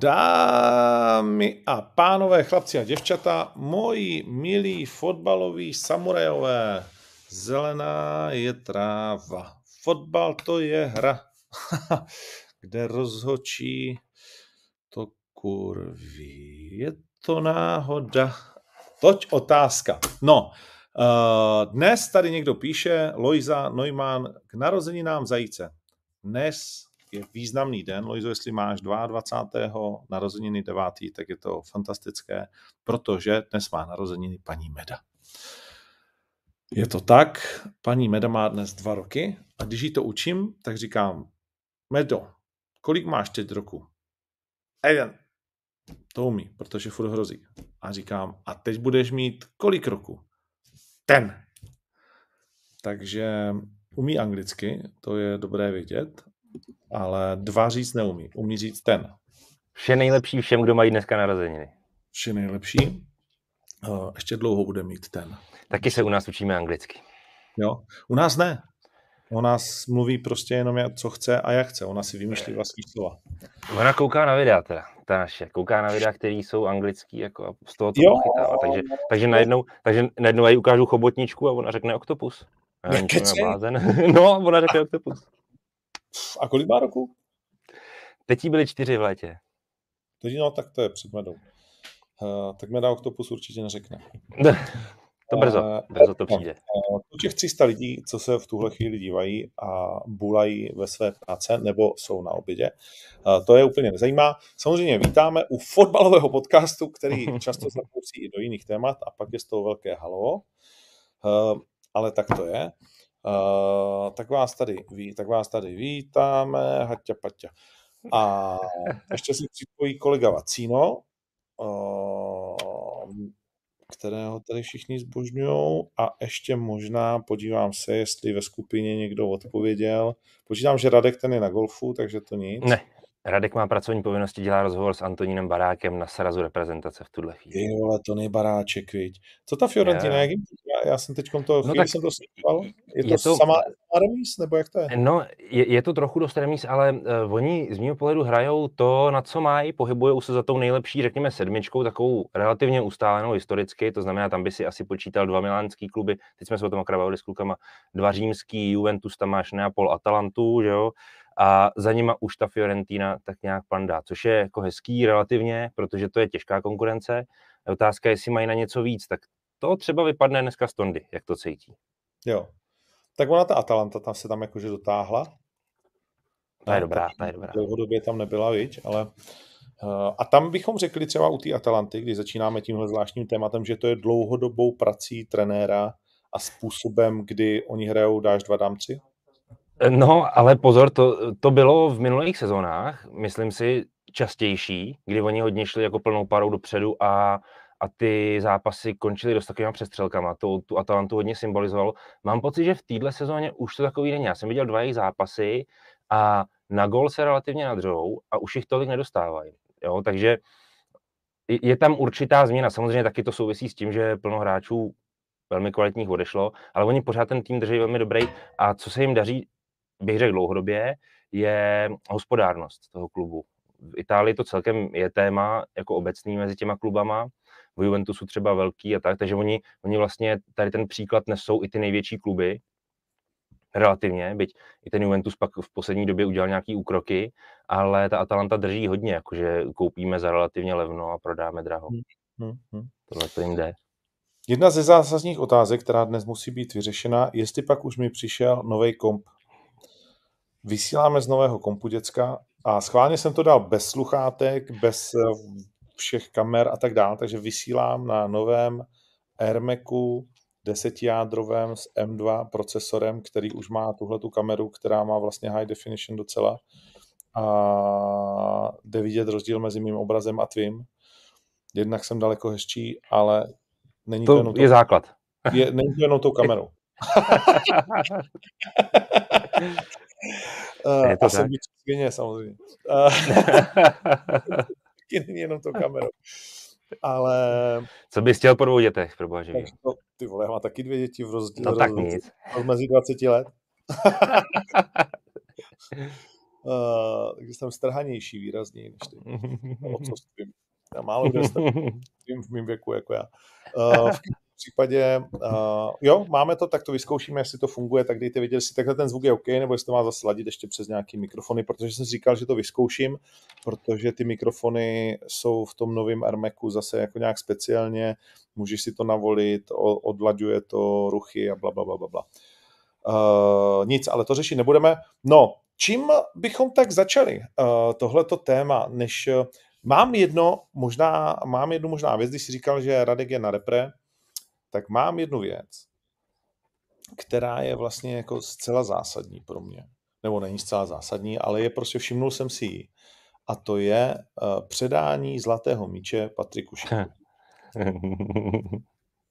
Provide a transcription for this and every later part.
Dámy a pánové, chlapci a děvčata, moji milí fotbaloví samurajové, zelená je tráva. Fotbal to je hra, kde rozhočí to kurví. Je to náhoda. Toť otázka. No, eh, dnes tady někdo píše, Lojza Neumann, k narozeninám zajíce. Dnes je významný den. Lojzo, jestli máš 22. narozeniny 9., tak je to fantastické, protože dnes má narozeniny paní Meda. Je to tak, paní Meda má dnes dva roky a když jí to učím, tak říkám, Medo, kolik máš teď roku? Jeden. To umí, protože furt hrozí. A říkám, a teď budeš mít kolik roku? Ten. Takže umí anglicky, to je dobré vědět ale dva říct neumí. Umí říct ten. Vše nejlepší všem, kdo mají dneska narozeniny. Vše nejlepší. Ještě dlouho bude mít ten. Taky se u nás učíme anglicky. Jo, u nás ne. U nás mluví prostě jenom, co chce a jak chce. Ona si vymýšlí vlastní slova. Ona kouká na videa teda, ta naše. Kouká na videa, které jsou anglický jako a z toho to jo, pochytává. Takže, takže, najednou, takže najednou jí ukážu chobotničku a ona řekne oktopus. no, ona řekne oktopus. A kolik má roku? Teď byly čtyři v létě. Teď no, tak to je před medou. Uh, tak Meda Octopus určitě neřekne. to brzo, uh, brzo to přijde. Uh, těch 300 lidí, co se v tuhle chvíli dívají a bulají ve své práce nebo jsou na obědě, uh, to je úplně nezajímá. Samozřejmě vítáme u fotbalového podcastu, který často zapousí i do jiných témat a pak je z toho velké halo. Uh, ale tak to je. Uh, tak, vás tady, tak vás tady vítáme, haťa paťa. A ještě se připojí kolega Vacíno, uh, kterého tady všichni zbožňují a ještě možná podívám se, jestli ve skupině někdo odpověděl. Počítám, že Radek ten je na golfu, takže to nic. Ne, Radek má pracovní povinnosti, dělá rozhovor s Antonínem Barákem na srazu reprezentace v tuhle chvíli. Ty vole, to Baráček, viď. Co ta Fiorentina, jak já, já jsem teď to, no tak, jsem to sledoval. Je, je to, to sama remíz, nebo jak to je? No, je, je to trochu dost remíz, ale uh, oni z mého pohledu hrajou to, na co mají, pohybují se za tou nejlepší, řekněme, sedmičkou, takovou relativně ustálenou historicky, to znamená, tam by si asi počítal dva milánský kluby, teď jsme se o tom akrát s klukama, dva římský, Juventus, tam máš Neapol, Atalantu, že jo, a za nima už ta Fiorentina tak nějak pandá, což je jako hezký relativně, protože to je těžká konkurence. Otázka je, jestli mají na něco víc, tak to třeba vypadne dneska z Tondy, jak to cítí. Jo. Tak ona ta Atalanta tam se tam jakože dotáhla. Ta je dobrá, ta je dobrá. Dlouhodobě tam nebyla, viď, ale uh, a tam bychom řekli třeba u té Atalanty, když začínáme tímhle zvláštním tématem, že to je dlouhodobou prací trenéra a způsobem, kdy oni hrajou dáš dva, dám tři? No, ale pozor, to, to bylo v minulých sezónách, myslím si, častější, kdy oni hodně šli jako plnou parou dopředu a, a ty zápasy končily dost takovýma přestřelkama. To, tu Atalantu hodně symbolizoval. Mám pocit, že v téhle sezóně už to takový není. Já jsem viděl dva jejich zápasy a na gol se relativně nadřou a už jich tolik nedostávají. Jo, takže je tam určitá změna. Samozřejmě taky to souvisí s tím, že plno hráčů velmi kvalitních odešlo, ale oni pořád ten tým drží velmi dobrý a co se jim daří bych řekl dlouhodobě, je hospodárnost toho klubu. V Itálii to celkem je téma jako obecný mezi těma klubama, v Juventusu třeba velký a tak, takže oni, oni vlastně tady ten příklad nesou i ty největší kluby, relativně, byť i ten Juventus pak v poslední době udělal nějaký úkroky, ale ta Atalanta drží hodně, jakože koupíme za relativně levno a prodáme draho. Hmm. Hmm. hmm. Tohle to jim jde. Jedna ze zásadních otázek, která dnes musí být vyřešena, jestli pak už mi přišel nový komp vysíláme z nového kompu děcka a schválně jsem to dal bez sluchátek, bez eh, všech kamer a tak dále, takže vysílám na novém AirMacu desetijádrovém s M2 procesorem, který už má tuhle tu kameru, která má vlastně high definition docela a jde vidět rozdíl mezi mým obrazem a tvým. Jednak jsem daleko hezčí, ale není to, to jenom je to, základ. Je, není to jenom tou kamerou. Uh, a jsem svině, samozřejmě. Uh, není jenom to kamerou. Ale... Co bys chtěl po dvou dětech, pro boha to, Ty vole, já mám taky dvě děti v rozdílu. No tak nic. Mezi 20 let. Uh, takže jsem strhanější výrazněji než ty. Otcovstvím. Já málo kde v mém věku jako já. Uh, v případě, uh, jo, máme to, tak to vyzkoušíme, jestli to funguje, tak dejte vědět, jestli takhle ten zvuk je OK, nebo jestli to má zasladit ještě přes nějaký mikrofony, protože jsem říkal, že to vyzkouším, protože ty mikrofony jsou v tom novém Armeku zase jako nějak speciálně, můžeš si to navolit, odlaďuje to ruchy a bla, bla, bla, bla, bla. Uh, nic, ale to řešit nebudeme. No, čím bychom tak začali uh, tohleto téma, než mám jedno, možná, mám jednu možná věc, když si říkal, že Radek je na repre, tak mám jednu věc, která je vlastně jako zcela zásadní pro mě. Nebo není zcela zásadní, ale je prostě, všimnul jsem si ji. A to je uh, předání zlatého míče Patriku Šiku.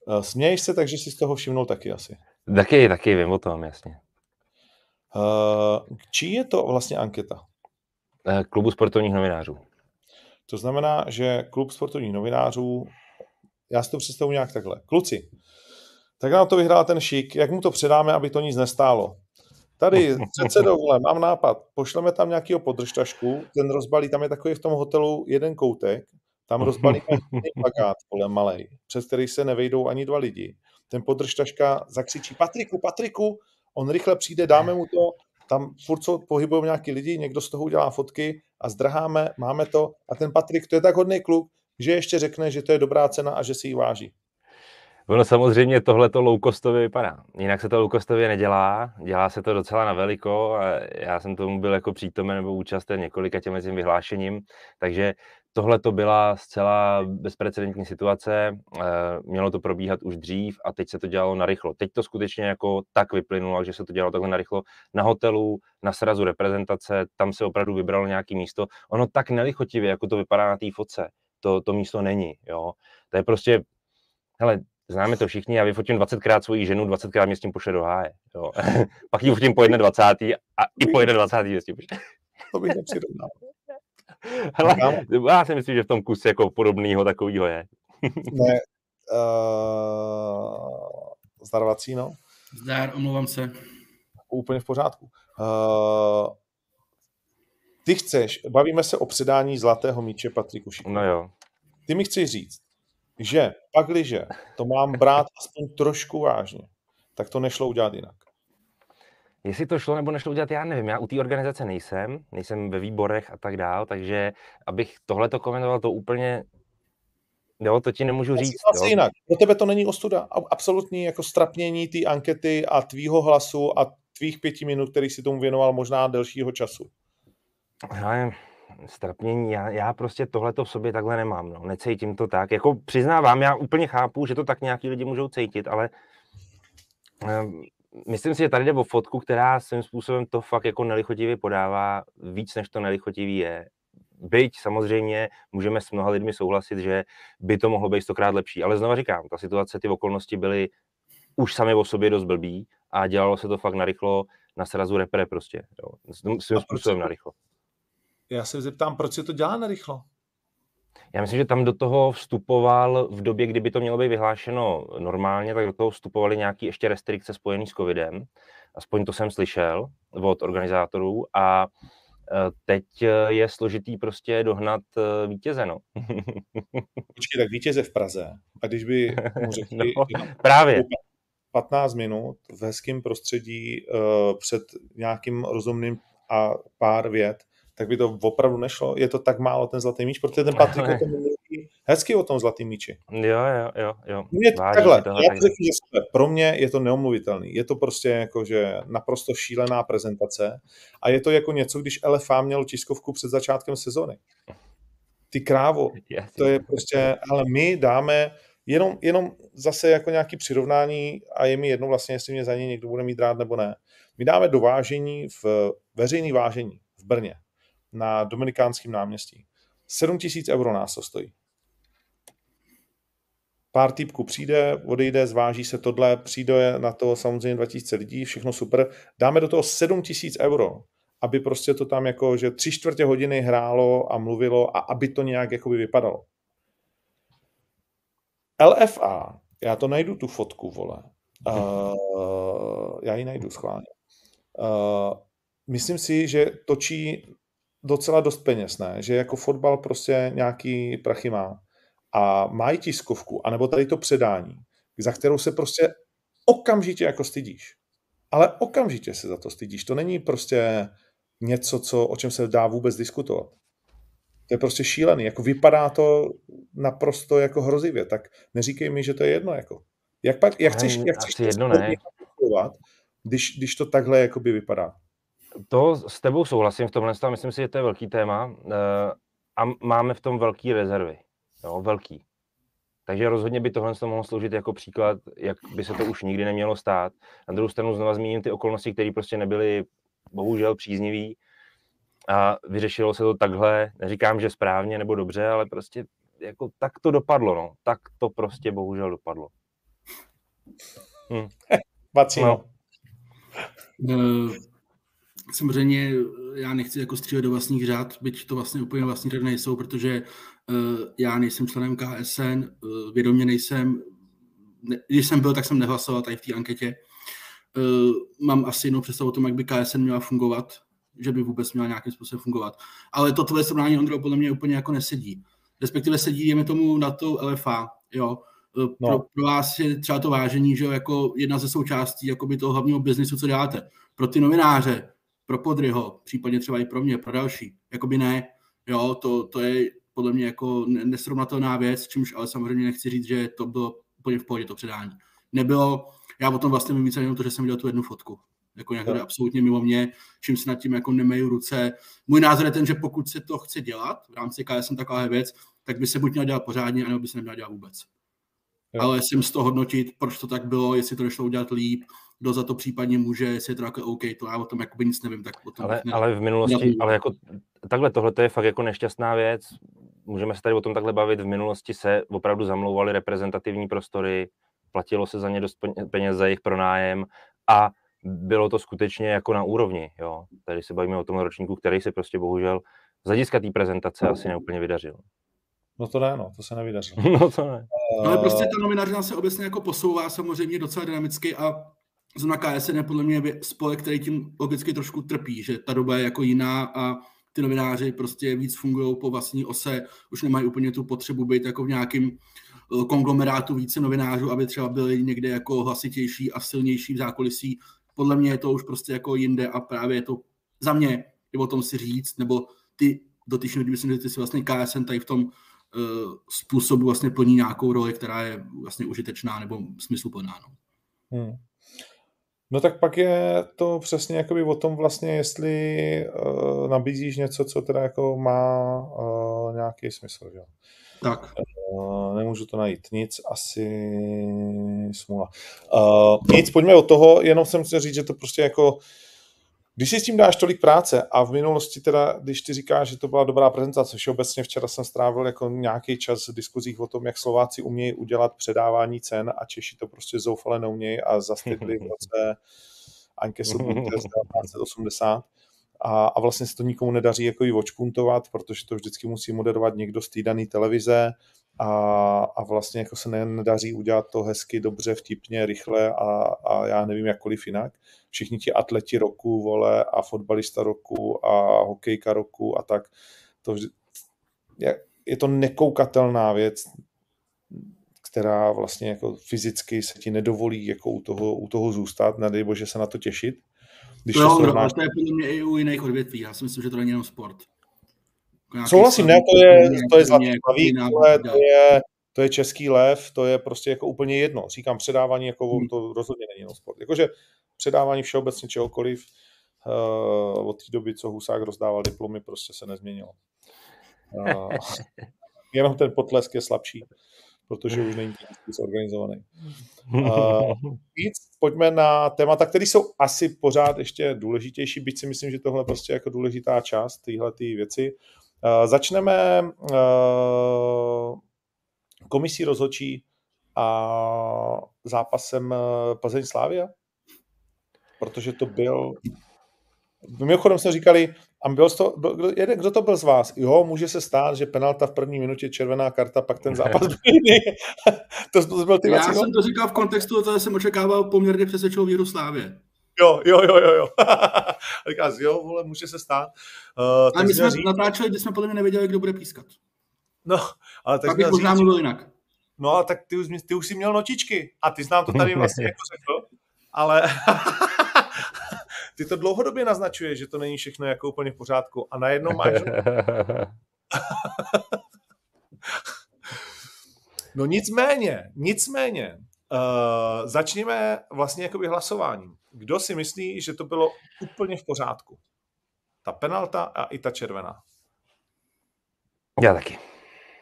Uh, směješ se, takže si z toho všimnul taky asi. Taky, taky vím o tom, jasně. Uh, čí je to vlastně anketa? Klubu sportovních novinářů. To znamená, že klub sportovních novinářů já si to představu nějak takhle. Kluci, tak nám to vyhrál ten šik, jak mu to předáme, aby to nic nestálo? Tady přece vole, mám nápad, pošleme tam nějakého podržtašku, ten rozbalí, tam je takový v tom hotelu jeden koutek, tam rozbalí plakát, vole, malej, přes který se nevejdou ani dva lidi. Ten podržtaška zakřičí, Patriku, Patriku, on rychle přijde, dáme mu to, tam furt co pohybují nějaký lidi, někdo z toho udělá fotky a zdrháme, máme to a ten Patrik, to je tak hodný kluk, že ještě řekne, že to je dobrá cena a že si ji váží. Ono samozřejmě tohle to low-costově vypadá. Jinak se to low-costově nedělá, dělá se to docela na veliko a já jsem tomu byl jako přítomen nebo účasten několika těm tím vyhlášením, takže tohle to byla zcela bezprecedentní situace, eh, mělo to probíhat už dřív a teď se to dělalo narychlo. Teď to skutečně jako tak vyplynulo, že se to dělalo takhle narychlo na hotelu, na srazu reprezentace, tam se opravdu vybralo nějaké místo. Ono tak nelichotivě, jako to vypadá na té fotce, to, to místo není, jo. To je prostě, hele, známe to všichni, já vyfotím 20krát svoji ženu, 20krát mě s tím pošle do háje, jo. Pak ji fotím po 21. a i po 21. s tím pošle. To bych nepřirovnal. Hele, já si myslím, že v tom kuse jako podobného takového je. ne, uh, zdarovací, no. Zdár, omlouvám se. Úplně v pořádku. Uh, ty chceš, bavíme se o předání zlatého míče Patriku Šiku. No jo. Ty mi chceš říct, že pakliže to mám brát aspoň trošku vážně, tak to nešlo udělat jinak. Jestli to šlo nebo nešlo udělat, já nevím. Já u té organizace nejsem, nejsem ve výborech a tak dál, takže abych tohle to komentoval, to úplně Jo, to ti nemůžu říct. Jo. jinak. Pro tebe to není ostuda. Absolutní jako strapnění té ankety a tvýho hlasu a tvých pěti minut, který si tomu věnoval možná delšího času. Já strapnění, já, já prostě tohleto v sobě takhle nemám, no. necítím to tak. Jako přiznávám, já úplně chápu, že to tak nějaký lidi můžou cítit, ale um, myslím si, že tady jde o fotku, která svým způsobem to fakt jako nelichotivě podává víc, než to nelichotivý je. Byť samozřejmě můžeme s mnoha lidmi souhlasit, že by to mohlo být stokrát lepší, ale znova říkám, ta situace, ty okolnosti byly už sami o sobě dost blbý a dělalo se to fakt narychlo, na srazu repre prostě, jo. svým způsobem narychlo. Já se zeptám, proč se to dělá narychlo? Já myslím, že tam do toho vstupoval v době, kdyby to mělo být vyhlášeno normálně, tak do toho vstupovaly nějaké ještě restrikce spojené s covidem. Aspoň to jsem slyšel od organizátorů a e, teď je složitý prostě dohnat e, vítěze, no. Počkej, tak vítěze v Praze. A když by mu řekli, no, právě. 15 minut v hezkém prostředí uh, před nějakým rozumným a pár vět, tak by to opravdu nešlo. Je to tak málo ten zlatý míč, protože ten Patrik o tom mluví hezky o tom zlatý míči. Jo, jo, jo. jo. Mě takhle, toho, já to řeknu, že pro mě je to neomluvitelný. Je to prostě jako, že naprosto šílená prezentace a je to jako něco, když LFA měl tiskovku před začátkem sezony. Ty krávo, to je prostě, ale my dáme jenom, jenom zase jako nějaký přirovnání a je mi jedno vlastně, jestli mě za ně někdo bude mít rád nebo ne. My dáme dovážení v veřejný vážení v Brně na Dominikánském náměstí. 7 tisíc euro nás to stojí. Pár týpků přijde, odejde, zváží se tohle, přijde na to samozřejmě 2000 lidí, všechno super. Dáme do toho 7 tisíc euro, aby prostě to tam jako, že tři čtvrtě hodiny hrálo a mluvilo a aby to nějak jakoby vypadalo. LFA, já to najdu tu fotku, vole. Uh, já ji najdu schválně. Uh, myslím si, že točí docela dost peněz, ne? Že jako fotbal prostě nějaký prachy má. A mají tiskovku, anebo tady to předání, za kterou se prostě okamžitě jako stydíš. Ale okamžitě se za to stydíš. To není prostě něco, co, o čem se dá vůbec diskutovat. To je prostě šílený. Jako vypadá to naprosto jako hrozivě. Tak neříkej mi, že to je jedno. Jako. Jak, pak, jak chceš, jak chceš jedno ne. když, když to takhle jakoby vypadá? To s tebou souhlasím v tomhle, myslím si, že to je velký téma eh, a máme v tom velký rezervy. Jo, velký. Takže rozhodně by tohle mohlo sloužit jako příklad, jak by se to už nikdy nemělo stát. Na druhou stranu znova zmíním ty okolnosti, které prostě nebyly bohužel příznivý a vyřešilo se to takhle, neříkám, že správně nebo dobře, ale prostě jako tak to dopadlo, no. Tak to prostě bohužel dopadlo. Hm. No. Samozřejmě já nechci jako střílet do vlastních řád, byť to vlastně úplně vlastní řád nejsou, protože uh, já nejsem členem KSN, uh, vědomě nejsem, ne, když jsem byl, tak jsem nehlasoval tady v té anketě. Uh, mám asi jinou představu o tom, jak by KSN měla fungovat, že by vůbec měla nějakým způsobem fungovat. Ale to tvoje srovnání, Ondro, podle mě úplně jako nesedí. Respektive sedí, jdeme tomu na to LFA, jo. No. Pro, pro, vás je třeba to vážení, že jako jedna ze součástí jakoby toho hlavního biznisu, co děláte. Pro ty novináře, pro Podryho, případně třeba i pro mě, pro další, jakoby ne. Jo, to, to je podle mě jako nesrovnatelná věc, čímž ale samozřejmě nechci říct, že to bylo úplně v pohodě to předání. Nebylo, já o tom vlastně vím více jenom to, že jsem viděl tu jednu fotku. Jako nějak no. absolutně mimo mě, čím se nad tím jako nemeju ruce. Můj názor je ten, že pokud se to chce dělat v rámci KSM taková věc, tak by se buď měla dělat pořádně, anebo by se neměla dělat vůbec. Jo. Ale jsem z toho hodnotit, proč to tak bylo, jestli to nešlo udělat líp, kdo za to případně může, jestli je to jako OK, to já o tom jakoby nic nevím. Tak o tom ale, ne, ale v minulosti, nevím. ale jako takhle tohle je fakt jako nešťastná věc. Můžeme se tady o tom takhle bavit. V minulosti se opravdu zamlouvaly reprezentativní prostory, platilo se za ně dost peněz za jejich pronájem a bylo to skutečně jako na úrovni. Jo. Tady se bavíme o tom ročníku, který se prostě bohužel z hlediska té prezentace asi neúplně vydařil. No to ne, no, to se nevydařilo. no to ne. Ale prostě ta nominařina se obecně jako posouvá samozřejmě docela dynamicky a zrovna KSN je podle mě spolek, který tím logicky trošku trpí, že ta doba je jako jiná a ty novináři prostě víc fungují po vlastní ose, už nemají úplně tu potřebu být jako v nějakým eh, konglomerátu více novinářů, aby třeba byli někde jako hlasitější a silnější v zákulisí. Podle mě je to už prostě jako jinde a právě je to za mě je o tom si říct, nebo ty dotyčný lidi, myslím, že ty si vlastně KSN tady v tom způsobu vlastně plní nějakou roli, která je vlastně užitečná nebo smysluplná. No. Hmm. No tak pak je to přesně jakoby o tom vlastně, jestli uh, nabízíš něco, co teda jako má uh, nějaký smysl, že? Tak. Uh, nemůžu to najít. Nic, asi smůla. Uh, nic, pojďme od toho, jenom jsem chtěl říct, že to prostě jako když si s tím dáš tolik práce a v minulosti teda, když ty říkáš, že to byla dobrá prezentace, všeobecně včera jsem strávil jako nějaký čas v diskuzích o tom, jak Slováci umějí udělat předávání cen a Češi to prostě zoufale neumějí a zastydli v roce Anke Sobotě z 1980 a, a vlastně se to nikomu nedaří jako ji očpuntovat, protože to vždycky musí moderovat někdo z té dané televize a, a vlastně jako se nedaří udělat to hezky, dobře, vtipně, rychle a, a já nevím jakkoliv jinak. Všichni ti atleti roku, vole, a fotbalista roku a hokejka roku a tak, to vždy, je, je to nekoukatelná věc, která vlastně jako fyzicky se ti nedovolí jako u toho, u toho zůstat, nedej bože se na to těšit. Když no, to, srovnáš... to je podle mě i u jiných odvětví, já si myslím, že to není jenom sport. Souhlasím, ne, to je, to je zlatý to je, to je český lev, to je prostě jako úplně jedno. Říkám, předávání jako hmm. to rozhodně není jenom sport. Jakože předávání všeobecně čehokoliv uh, od té doby, co Husák rozdával diplomy, prostě se nezměnilo. Uh, jenom ten potlesk je slabší, protože už není zorganizovaný. Uh, víc pojďme na témata, které jsou asi pořád ještě důležitější, byť si myslím, že tohle prostě jako důležitá část téhle věci. Uh, začneme uh, komisí rozhodčí a zápasem Plzeň Slávia, protože to byl Mimochodem jsme říkali, a byl to, byl, kdo, jeden, kdo to byl z vás? Jo, může se stát, že penalta v první minutě, červená karta, pak ten zápas byl jiný. to, to byl ty Já jsem to říkal v kontextu, že jsem očekával poměrně přesvědčivou víru Slávě. Jo, jo, jo, jo, jo. říká, jo, vole, může se stát. Uh, a my jsme říct... natáčeli, když jsme podle mě nevěděli, kdo bude pískat. No, ale tak Pak bych možná mluvil jinak. No a tak ty už, ty už jsi měl notičky a ty znám to tady vlastně jako řekl, ale ty to dlouhodobě naznačuješ, že to není všechno jako úplně v pořádku a najednou máš... no nicméně, nicméně, uh, začněme vlastně jakoby hlasováním. Kdo si myslí, že to bylo úplně v pořádku? Ta penalta a i ta červená. Já taky.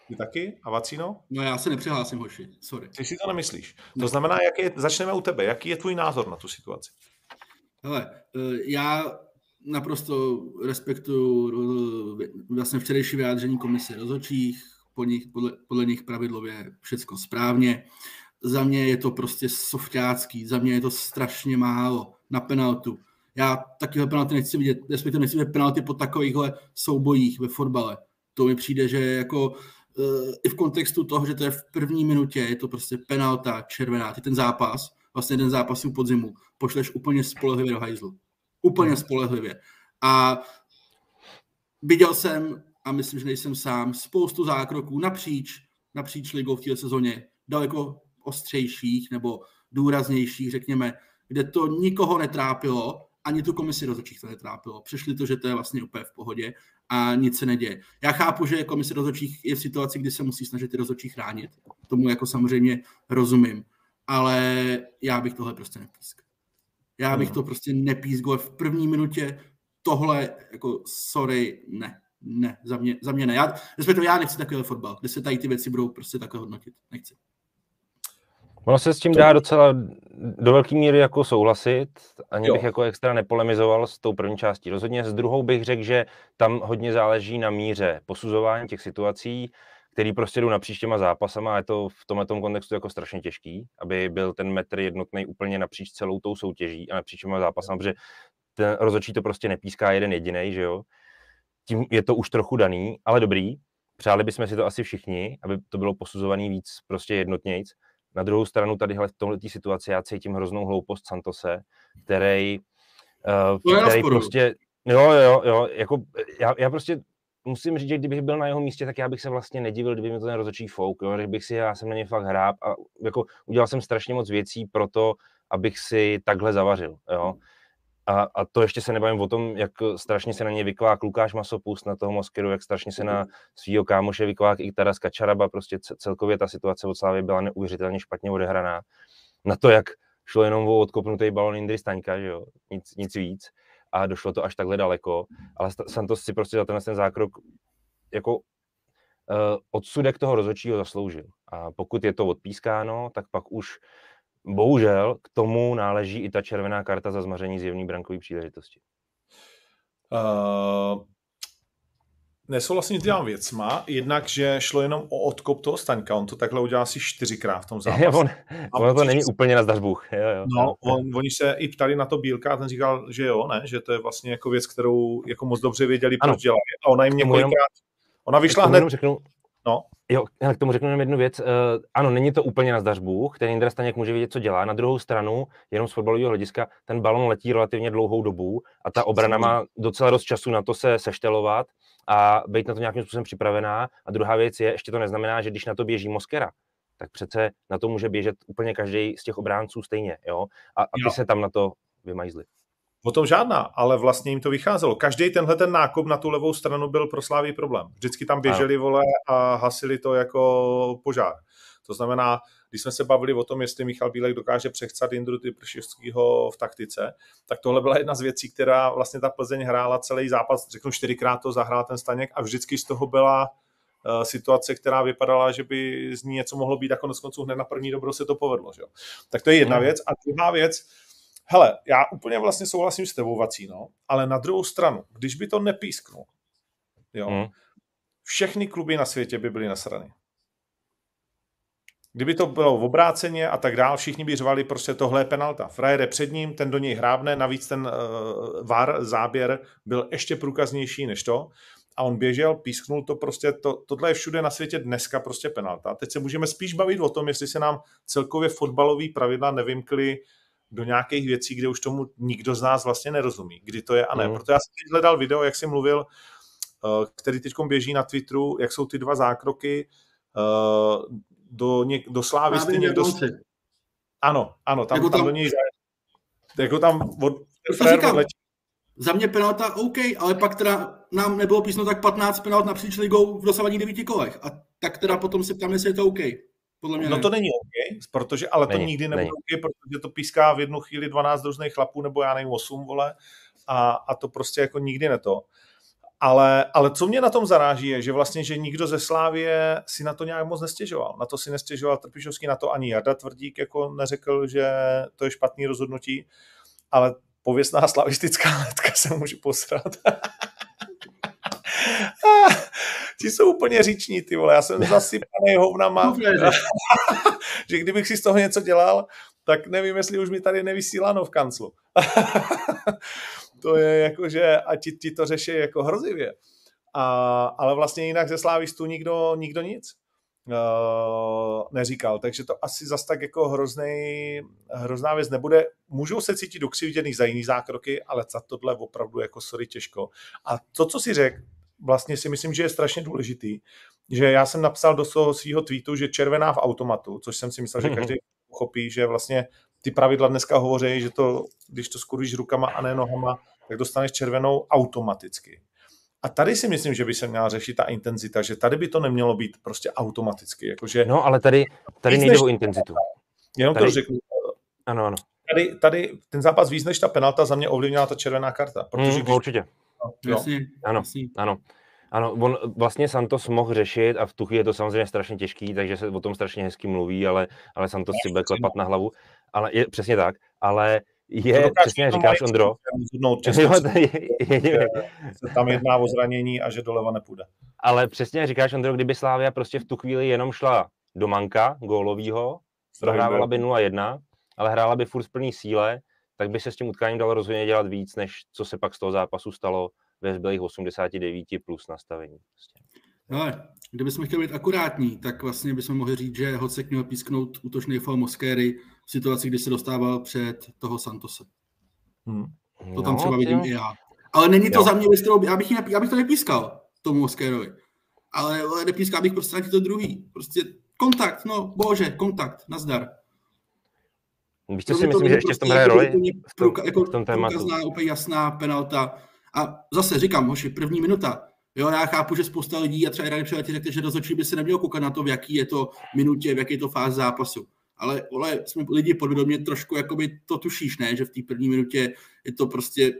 Ty taky? A Vacino? No já se nepřihlásím, hoši, sorry. Ty si to nemyslíš. To znamená, jak je, začneme u tebe. Jaký je tvůj názor na tu situaci? Hele, eh, já naprosto respektuju eh, vlastně včerejší vyjádření komise rozhodčích, po nich, podle, podle nich pravidlově všecko správně. Za mě je to prostě softácký, za mě je to strašně málo na penaltu. Já takovéhle penalty nechci vidět, respektive nechci vidět penalty po takovýchhle soubojích ve fotbale. To mi přijde, že jako uh, i v kontextu toho, že to je v první minutě, je to prostě penalta červená. Ty ten zápas, vlastně jeden zápas u podzimu, pošleš úplně spolehlivě do hajzlu. Úplně hmm. spolehlivě. A viděl jsem, a myslím, že nejsem sám, spoustu zákroků napříč, napříč ligou v této sezóně, daleko ostřejších nebo důraznějších, řekněme, kde to nikoho netrápilo, ani tu komisi rozhodčích to netrápilo. Přišli to, že to je vlastně úplně v pohodě a nic se neděje. Já chápu, že komise rozhodčích je v situaci, kdy se musí snažit ty rozhodčí chránit. Tomu jako samozřejmě rozumím. Ale já bych tohle prostě nepískl. Já bych to prostě nepískl v první minutě. Tohle, jako sorry, ne. Ne, za mě, za mě ne. Já, respektive já nechci takový fotbal, kde se tady ty věci budou prostě takhle hodnotit. Nechci. Ono se s tím dá docela do velké míry jako souhlasit. Ani jo. bych jako extra nepolemizoval s tou první částí. Rozhodně s druhou bych řekl, že tam hodně záleží na míře posuzování těch situací, který prostě jdou napříč těma zápasama a je to v tomhle kontextu jako strašně těžký, aby byl ten metr jednotný úplně napříč celou tou soutěží a napříč těma zápasama, protože ten rozhodčí to prostě nepíská jeden jediný, že jo. Tím je to už trochu daný, ale dobrý. Přáli bychom si to asi všichni, aby to bylo posuzovaný víc prostě jednotnějc. Na druhou stranu tadyhle v tomhle situaci já cítím hroznou hloupost Santose, který, uh, který prostě, jo, jo, jo, jako já, já prostě musím říct, že kdybych byl na jeho místě, tak já bych se vlastně nedivil, kdyby mi to ten rozhodčí fouk, jo, bych si, já jsem na ně fakt hráb a jako udělal jsem strašně moc věcí pro to, abych si takhle zavařil, jo. A, a to ještě se nebavím o tom, jak strašně se na ně vykvák Lukáš Masopust, na toho Moskeru, jak strašně se na svého kámoše vykvák i Taras Kačaraba, prostě celkově ta situace od Slávy byla neuvěřitelně špatně odehraná. Na to, jak šlo jenom o odkopnutý balon Indry Staňka, že jo, nic, nic víc. A došlo to až takhle daleko. Ale Santos si prostě za ten, ten zákrok jako uh, odsudek toho rozhodčího zasloužil. A pokud je to odpískáno, tak pak už bohužel k tomu náleží i ta červená karta za zmaření zjevný brankové příležitosti. Uh, nesouhlasím s těma věcma, jednak, že šlo jenom o odkop toho Staňka, on to takhle udělal asi čtyřikrát v tom zápase. on, ono to není úplně na zdařbůh. Jo, jo. No, on, oni se i ptali na to Bílka a ten říkal, že jo, ne, že to je vlastně jako věc, kterou jako moc dobře věděli, proč dělají. A ona jim několikrát, ona vyšla hned, řeknu, No. Jo, k tomu řeknu jenom jednu věc. Uh, ano, není to úplně na zdařbůh, ten Indra Staněk může vědět, co dělá. Na druhou stranu, jenom z fotbalového hlediska, ten balon letí relativně dlouhou dobu a ta obrana má docela dost času na to se seštelovat a být na to nějakým způsobem připravená. A druhá věc je, ještě to neznamená, že když na to běží Moskera, tak přece na to může běžet úplně každý z těch obránců stejně, jo? A aby jo. se tam na to vymajzli. O tom žádná, ale vlastně jim to vycházelo. Každý tenhle ten nákup na tu levou stranu byl pro Slávy problém. Vždycky tam běželi vole a hasili to jako požár. To znamená, když jsme se bavili o tom, jestli Michal Bílek dokáže přechcat Indru Typrševského v taktice, tak tohle byla jedna z věcí, která vlastně ta Plzeň hrála celý zápas, řeknu čtyřikrát to zahrál ten Staněk a vždycky z toho byla uh, situace, která vypadala, že by z ní něco mohlo být a konec konců hned na první dobro se to povedlo. Že? Tak to je jedna mm. věc. A druhá věc, hele, já úplně vlastně souhlasím s tebou, Vacíno, ale na druhou stranu, když by to nepísknul, jo, hmm. všechny kluby na světě by byly nasrany. Kdyby to bylo v obráceně a tak dál, všichni by řvali prostě tohle je penalta. Frajer je před ním, ten do něj hrábne, navíc ten uh, VAR záběr byl ještě průkaznější než to a on běžel, písknul to prostě, to, tohle je všude na světě dneska prostě penalta. Teď se můžeme spíš bavit o tom, jestli se nám celkově fotbalové pravidla nevymkly do nějakých věcí, kde už tomu nikdo z nás vlastně nerozumí, kdy to je a ne. Mm. Proto já jsem hledal video, jak jsi mluvil, uh, který teď běží na Twitteru, jak jsou ty dva zákroky uh, do, něk, do slávisty někdo... Ano, ano, tam, jako tam, tam do něj jako tam od, říkám, za mě penalta OK, ale pak teda nám nebylo písno tak 15 penalt napříč ligou v dosavadních devíti kolech. A tak teda potom se ptám, jestli je to OK. Podle mě no ne. to není OK, protože, ale není, to nikdy nebude OK, protože to píská v jednu chvíli 12 různých chlapů, nebo já nevím, 8, vole, a, a to prostě jako nikdy ne to. Ale, ale co mě na tom zaráží je, že vlastně, že nikdo ze Slávie si na to nějak moc nestěžoval. Na to si nestěžoval Trpišovský, na to ani Jarda Tvrdík jako neřekl, že to je špatný rozhodnutí, ale pověstná slavistická letka se můžu posrat. Ti jsou úplně říční, ty vole. Já jsem zasypaný hovnama. že kdybych si z toho něco dělal, tak nevím, jestli už mi tady nevysíláno v kanclu. to je jako, že a ti, ti to řeší jako hrozivě. A, ale vlastně jinak ze slávistů nikdo, nikdo nic uh, neříkal. Takže to asi zas tak jako hrozný, hrozná věc nebude. Můžou se cítit ukřivděný za jiný zákroky, ale za tohle opravdu jako sorry těžko. A to, co si řekl, vlastně si myslím, že je strašně důležitý, že já jsem napsal do svého tweetu, že červená v automatu, což jsem si myslel, že každý pochopí, že vlastně ty pravidla dneska hovoří, že to, když to skurvíš rukama a ne nohama, tak dostaneš červenou automaticky. A tady si myslím, že by se měla řešit ta intenzita, že tady by to nemělo být prostě automaticky. Jakože no, ale tady, tady nejde o intenzitu. Jenom tady... to řeknu. Ano, ano. Tady, tady ten zápas víc než ta penalta za mě ovlivnila ta červená karta. Protože mm, když... Určitě. No, jasně, ano, jasně. ano. Ano, on vlastně Santos mohl řešit a v tu chvíli je to samozřejmě strašně těžký, takže se o tom strašně hezky mluví, ale, ale Santos si bude klepat na hlavu. Ale je přesně tak, ale je, přesně říkáš, Ondro. se tam jedná o zranění a že doleva nepůjde. Ale přesně říkáš, Ondro, kdyby Slávia prostě v tu chvíli jenom šla do manka gólovýho, prohrávala by 0-1, ale hrála by furt v plný síle, tak by se s tím utkáním dalo rozhodně dělat víc, než co se pak z toho zápasu stalo ve zbylých 89 plus nastavení. Prostě. Ale kdybychom chtěli být akurátní, tak vlastně bychom mohli říct, že Hocek měl písknout útočný fal Moskéry v situaci, kdy se dostával před toho Santose. Hmm. To tam no, třeba vidím i já. Ale není to jo. za mě věc, kterou já bych, já bych to nepískal tomu Moskérovi. Ale, ale nepískal bych prostě to druhý. Prostě kontakt, no bože, kontakt, nazdar. Víš, co si myslím, že ještě v tom hraje roli? V tom, jako, v tom tématu. Průkazná, úplně jasná penalta. A zase říkám, hoši, první minuta, Jo, já chápu, že spousta lidí a třeba Irany Přeletí řekne, že rozhodčí by se neměl koukat na to, v jaký je to minutě, v jaké je to fáze zápasu. Ale ale jsme lidi podvědomě trošku jakoby to tušíš, ne? Že v té první minutě je to prostě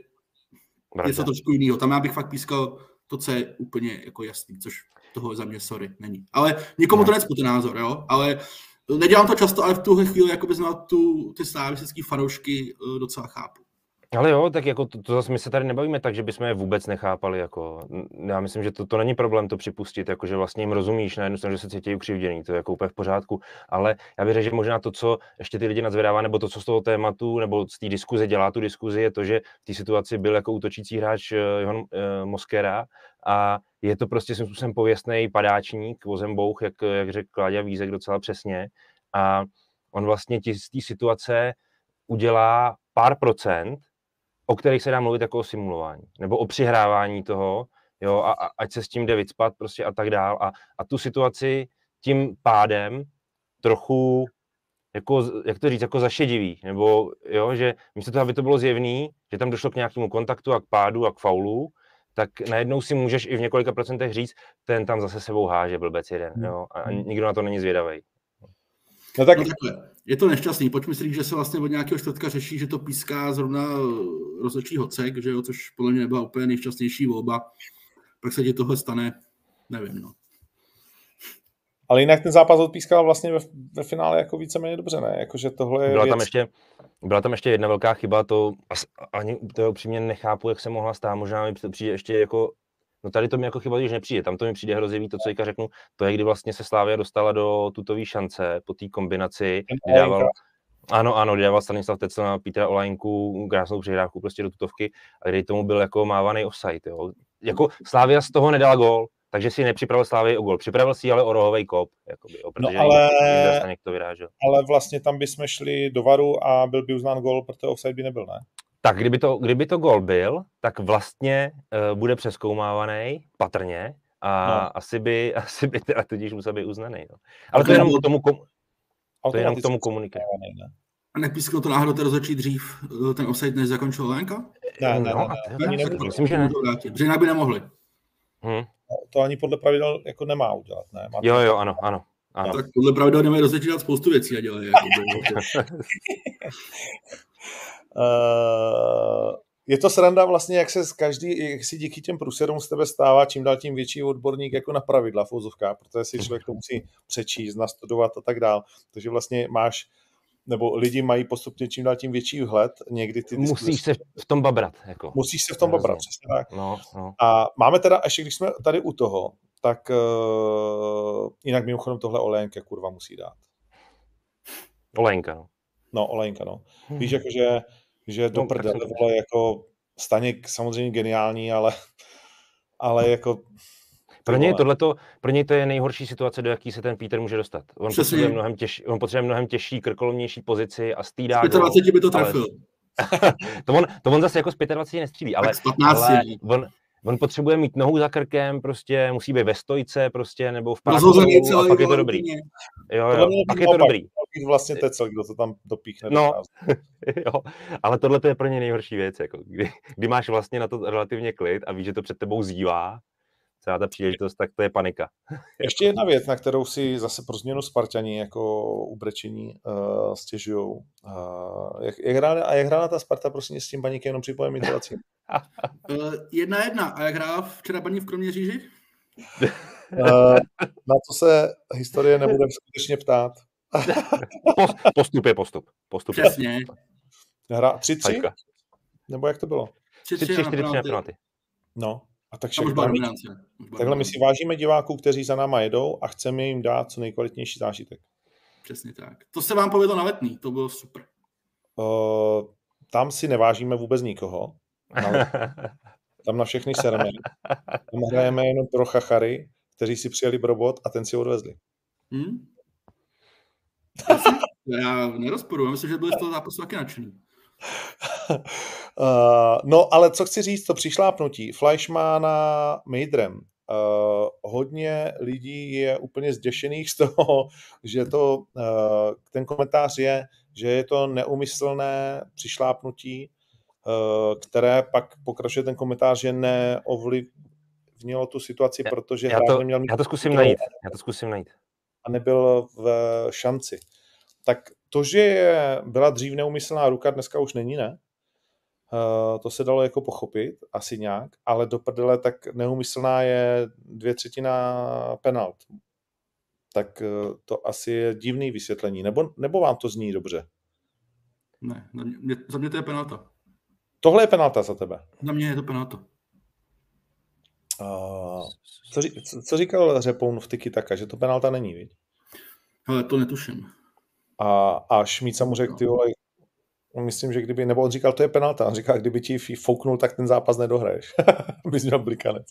Pravda. něco trošku jiného. Tam já bych fakt pískal to, co je úplně jako jasný, což toho za mě sorry není. Ale někomu to necpu ten názor, jo? Ale nedělám to často, ale v tuhle chvíli jakoby znal tu, ty slavistické fanoušky eh, docela chápu. Ale jo, tak jako to, to zase my se tady nebavíme tak, že bychom je vůbec nechápali. Jako. Já myslím, že to, to není problém to připustit, jako, že vlastně jim rozumíš na jednu stranu, že se cítí ukřivděný, to je jako úplně v pořádku. Ale já bych řekl, že možná to, co ještě ty lidi nadzvedává, nebo to, co z toho tématu, nebo z té diskuze dělá tu diskuzi, je to, že v té situaci byl jako útočící hráč uh, Johan uh, Moskera a je to prostě svým způsobem pověstný padáčník, vozem bouch, jak, jak řekl Kláďa Vízek docela přesně. A on vlastně z té situace udělá pár procent, o kterých se dá mluvit jako o simulování, nebo o přihrávání toho, jo, a, a ať se s tím jde vycpat prostě a tak dál. A, a tu situaci tím pádem trochu, jako, jak to říct, jako zašedivý, nebo jo, že místo toho, aby to bylo zjevný, že tam došlo k nějakému kontaktu a k pádu a k faulu, tak najednou si můžeš i v několika procentech říct, ten tam zase sebou háže blbec jeden, hmm. jo, a nikdo na to není zvědavý. No tak... No takhle. Je to nešťastný. Pojďme si říct, že se vlastně od nějakého čtvrtka řeší, že to píská zrovna rozhodčí hocek, že jo, což podle mě nebyla úplně nejšťastnější volba. Pak se ti tohle stane, nevím, no. Ale jinak ten zápas odpískal vlastně ve, ve finále jako víceméně dobře, ne? Jakože tohle je byla, věc... tam ještě, byla tam ještě jedna velká chyba, to ani to upřímně nechápu, jak se mohla stát. Možná mi přijde ještě jako No tady to mi jako chyba, když nepřijde. Tam to mi přijde hrozivý, to, co Jika řeknu, to je, kdy vlastně se Slávia dostala do tutové šance po té kombinaci, kdy dával, ano, ano, kdy dával Stanislav Tecel na Petra Olajnku krásnou přihrávku prostě do tutovky a kdy tomu byl jako mávaný offside. Jo. Jako Slávia z toho nedala gól, takže si nepřipravil Slávy o gol. Připravil si ale o rohový kop, jakoby, jo, protože no, ale, někdo vyrážel. ale vlastně tam bychom šli do varu a byl by uznán gol, protože offside by nebyl, ne? Tak kdyby to, kdyby to gol byl, tak vlastně uh, bude přeskoumávaný, patrně, a no. asi, by, asi by teda tudíž musel být uznaný. No. Ale to je jenom k tomu, kom, to je jenom k tomu komunikovat. A nepísklo to náhodou to začít dřív, eh, ten offside než zakončil Lenka? Ne, ne, no, ne, ne, ne, ne, myslím, že ne. Jinak by nemohli. Hmm. To ani podle pravidel jako nemá udělat, ne? Má jo, jo, ano, ano. Ano. Tak podle pravidel nemají rozečítat spoustu věcí a dělají. Jako je to sranda vlastně, jak se každý, jak si díky těm průserům z tebe stává čím dál tím větší odborník jako na pravidla v úzovkách, protože si člověk to musí přečíst, nastudovat a tak dál. Takže vlastně máš nebo lidi mají postupně čím dál tím větší vhled. Někdy ty Musíš se v tom babrat. Jako. Musíš se v tom babrat, přesně tak. No, no. A máme teda, ještě když jsme tady u toho, tak uh, jinak mimochodem tohle olejnka kurva musí dát. Olejnka, no. No, olejnka, no. Hmm. Víš, jako, že, do no, prdele, vole, jako Staněk samozřejmě geniální, ale, ale jako pro něj, tohleto, pro něj to je nejhorší situace, do jaký se ten Peter může dostat. On potřebuje, mnohem těž, on potřebuje mnohem těžší, krkolomnější pozici a stýdá. 25 by to trefil. Ale, to, on, to on zase jako z 25 nestřílí, ale, ale on, on potřebuje mít nohu za krkem, prostě musí být ve stojce, prostě, nebo v páku, a pak je to dobrý. Jo, jo, pak je to dobrý. Vlastně tecel, kdo to tam dopíchne. No, jo, ale tohle je pro ně nejhorší věc, jako kdy, kdy máš vlastně na to relativně klid a víš, že to před tebou zývá, celá ta příležitost, tak to je panika. Ještě jedna věc, na kterou si zase pro změnu Spartani jako ubrečení uh, stěžují. Uh, jak, jak hrála, a jak hrála ta Sparta, prosím, s tím baníkem, jenom připojem informací. uh, jedna jedna. A jak hrála včera baní v Kroměříži? uh, na to se historie nebude skutečně ptát. postup je postup. postup Přesně. Hra 3-3? Nebo jak to bylo? 3-3 na penalty. No, a tak však dáme, takhle my si vážíme diváků, kteří za náma jedou a chceme jim dát co nejkvalitnější zážitek. Přesně tak. To se vám povedlo na letný, to bylo super. Uh, tam si nevážíme vůbec nikoho. Na, tam na všechny sereme. Tam hrajeme jenom pro chachary, kteří si přijeli brobot a ten si odvezli. Hmm? Já nerozporuji, myslím, že byli z toho zápasu taky nadšený. Uh, no, ale co chci říct, to přišlápnutí. Fleischmana Meidrem. Uh, hodně lidí je úplně zděšených z toho, že to, uh, ten komentář je, že je to neumyslné přišlápnutí, uh, které pak pokračuje ten komentář, že neovlivnilo tu situaci, protože já to, neměl já to zkusím najít. Já to zkusím najít. A nebyl v šanci. Tak to, že byla dřív neumyslná ruka, dneska už není, ne? Uh, to se dalo jako pochopit, asi nějak, ale do prdele tak neumyslná je dvě třetina penalt. Tak uh, to asi je divný vysvětlení. Nebo, nebo vám to zní dobře? Ne, za mě, za mě to je penalta. Tohle je penalta za tebe? Za mě je to penalta. Uh, co, co říkal Řepoun v Tiki Taka, že to penalta není, viď? Ale to netuším. A, a Šmíca mu řekl, ty vole, myslím, že kdyby, nebo on říkal, to je penalta, on říkal, kdyby ti fouknul, tak ten zápas nedohraješ, abys měl blikanec.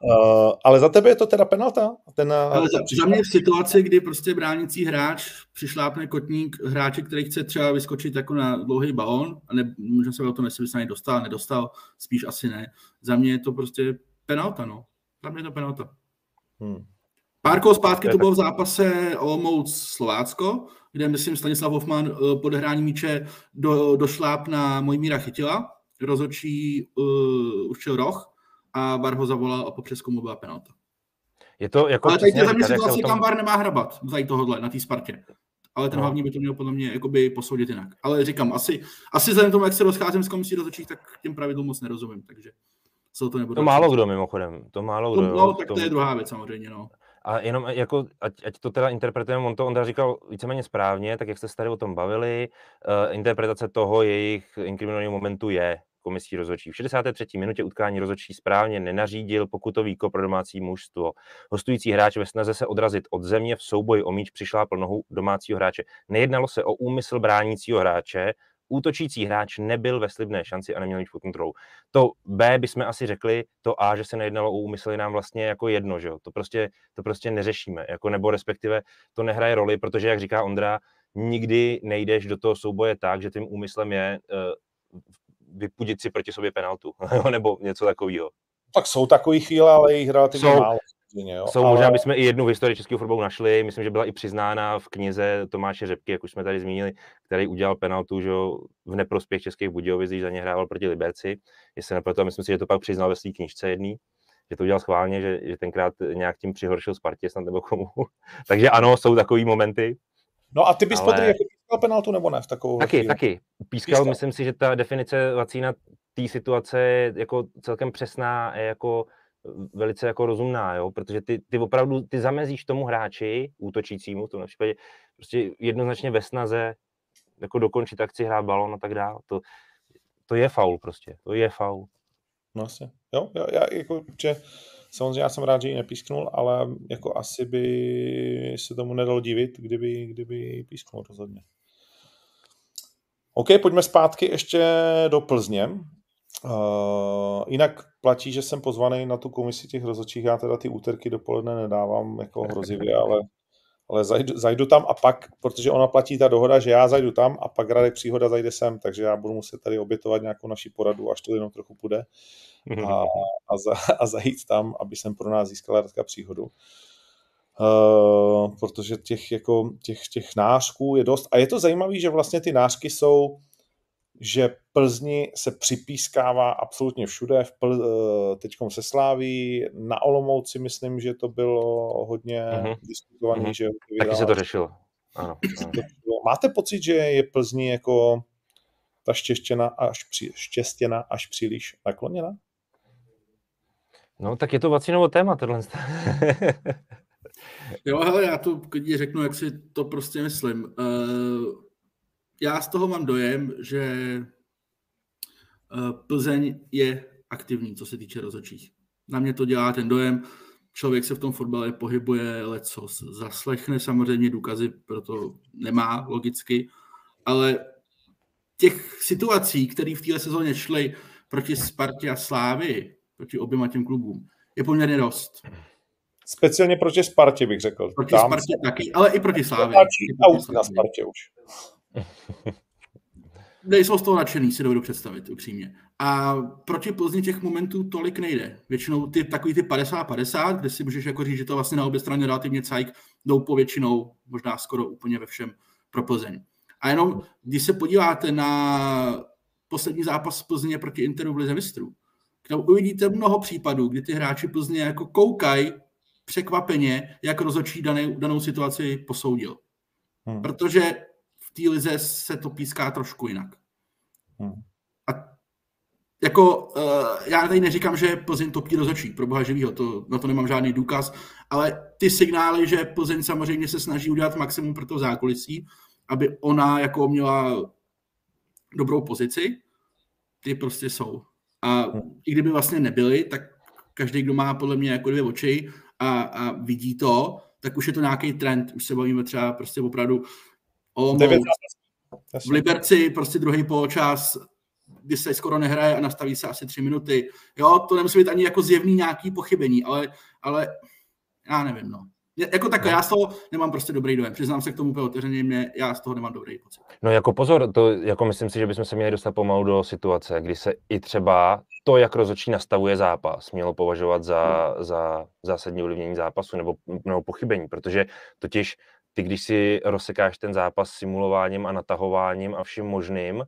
Uh, ale za tebe je to teda penalta? Ten, ale za, za mě v situaci, kdy prostě bránící hráč přišlápne kotník hráče, který chce třeba vyskočit jako na dlouhý balón, a ne, možná se o to nesmyslně dostal, nedostal, spíš asi ne. Za mě je to prostě penalta, no. Za mě je to penalta. Hmm. Pár kol zpátky to bylo v zápase Olomouc Slovácko, kde, myslím, Stanislav Hoffman eh, po odehrání míče do, došláp na Mojmíra chytila, rozhodčí uh, určil roh a Bar ho zavolal a po přeskumu byla penalta. Je to jako Ale je za mě situace, tom... kam Bar nemá hrabat za tohohle na té Spartě. Ale ten no. hlavní by to měl podle mě jakoby posoudit jinak. Ale říkám, asi, asi vzhledem tomu, jak se rozcházím s komisí rozhodčích, tak těm pravidlům moc nerozumím, takže se to nebude. To málo kdo mimochodem, to málo kdo. No, tak to je druhá věc samozřejmě, no. A jenom jako, ať, ať to teda interpretujeme, on to Ondra říkal víceméně správně, tak jak jste se tady o tom bavili, uh, interpretace toho jejich inkriminovaného momentu je komisí rozhodčí. V 63. minutě utkání rozhodčí správně nenařídil pokutový ko pro domácí mužstvo. Hostující hráč ve snaze se odrazit od země v souboji o míč přišla nohu domácího hráče. Nejednalo se o úmysl bránícího hráče, útočící hráč nebyl ve slibné šanci a neměl mít kontrolu. To B bychom asi řekli, to A, že se nejednalo o úmysl, je nám vlastně jako jedno, že jo? To prostě, to prostě neřešíme, jako nebo respektive to nehraje roli, protože, jak říká Ondra, nikdy nejdeš do toho souboje tak, že tím úmyslem je uh, vypudit si proti sobě penaltu, nebo něco takového. Tak jsou takový chvíle, ale jich relativně jsou, málo. Jo. Jsou ale... možná, bychom i jednu v historii českého fotbalu našli, myslím, že byla i přiznána v knize Tomáše Řepky, jak už jsme tady zmínili, který udělal penaltu že v neprospěch českých Budějovic, když za ně hrával proti Liberci. Jestli neproto, myslím si, že to pak přiznal ve své knižce jedný, že to udělal schválně, že, že tenkrát nějak tím přihoršil Spartě snad nebo komu. Takže ano, jsou takový momenty. No a ty bys ale... jako pískal penaltu nebo ne v takovou Taky, chvíli? taky. Pískal, pískal, myslím si, že ta definice Vacína té situace je jako celkem přesná, je jako velice jako rozumná, jo? protože ty, ty opravdu ty zamezíš tomu hráči, útočícímu v tom případě, prostě jednoznačně ve snaze jako dokončit akci, hrát balon a tak dále. To, to je faul prostě, to je faul. No asi. Jo, jo já jako, že samozřejmě já jsem rád, že ji nepísknul, ale jako asi by se tomu nedalo divit, kdyby, kdyby písknul rozhodně. OK, pojďme zpátky ještě do Plzně. Uh, jinak platí, že jsem pozvaný na tu komisi těch rozhodčích, já teda ty úterky dopoledne nedávám jako hrozivě, ale, ale zajdu, zajdu tam a pak, protože ona platí ta dohoda, že já zajdu tam a pak Radek Příhoda zajde sem, takže já budu muset tady obětovat nějakou naši poradu, až to jenom trochu půjde a, a, za, a zajít tam, aby jsem pro nás získal Radka Příhodu. Uh, protože těch, jako, těch, těch nářků je dost. A je to zajímavé, že vlastně ty nářky jsou že Plzni se připískává absolutně všude, v Pl, eh, teďkom se sláví, na Olomouci myslím, že to bylo hodně uh-huh. diskutovaný, uh-huh. že... Taky se to řešilo. Ano, ano. Máte pocit, že je Plzni jako ta štěstěna až, při, štěstěna až příliš nakloněna? No, tak je to vacínovo téma, tohle. jo, hele, já to když řeknu, jak si to prostě myslím. Uh, já z toho mám dojem, že eh, Plzeň je aktivní, co se týče rozočích. Na mě to dělá ten dojem, člověk se v tom fotbale pohybuje, co zaslechne samozřejmě důkazy, proto nemá logicky, ale těch situací, které v této sezóně šly proti Spartě a Slávy, proti oběma těm klubům, je poměrně dost. Speciálně proti Spartě bych řekl. Proti Tam Spartě taky, ale i proti Slávě. na Spartě už. Nejsou z toho nadšený, si dovedu představit, upřímně. A proti Plzni těch momentů tolik nejde. Většinou ty takový ty 50-50, kde si můžeš jako říct, že to vlastně na obě strany relativně cajk, jdou po většinou, možná skoro úplně ve všem pro Plzeň. A jenom, když se podíváte na poslední zápas Plzně proti Interu v Lize mistrů, kde uvidíte mnoho případů, kdy ty hráči Plzně jako koukají překvapeně, jak rozočí danou, danou situaci posoudil. Hmm. Protože té lize se to píská trošku jinak. Hmm. A jako, uh, já tady neříkám, že Plzeň topí rozočí, pro boha živýho, to, na to nemám žádný důkaz, ale ty signály, že Plzeň samozřejmě se snaží udělat maximum pro to zákulisí, aby ona jako měla dobrou pozici, ty prostě jsou. A hmm. i kdyby vlastně nebyly, tak každý, kdo má podle mě jako dvě oči a, a vidí to, tak už je to nějaký trend. Už se bavíme třeba prostě opravdu Olomouc. V Liberci prostě druhý poločas, kdy se skoro nehraje a nastaví se asi tři minuty. Jo, to nemusí být ani jako zjevný nějaký pochybení, ale, ale já nevím, no. Jako tak, no. já z toho nemám prostě dobrý dojem. Přiznám se k tomu úplně otevřeně, mě, já z toho nemám dobrý pocit. No jako pozor, to jako myslím si, že bychom se měli dostat pomalu do situace, kdy se i třeba to, jak rozhodčí nastavuje zápas, mělo považovat za, za zásadní ovlivnění zápasu nebo, nebo pochybení, protože totiž ty, když si rozsekáš ten zápas simulováním a natahováním a vším možným,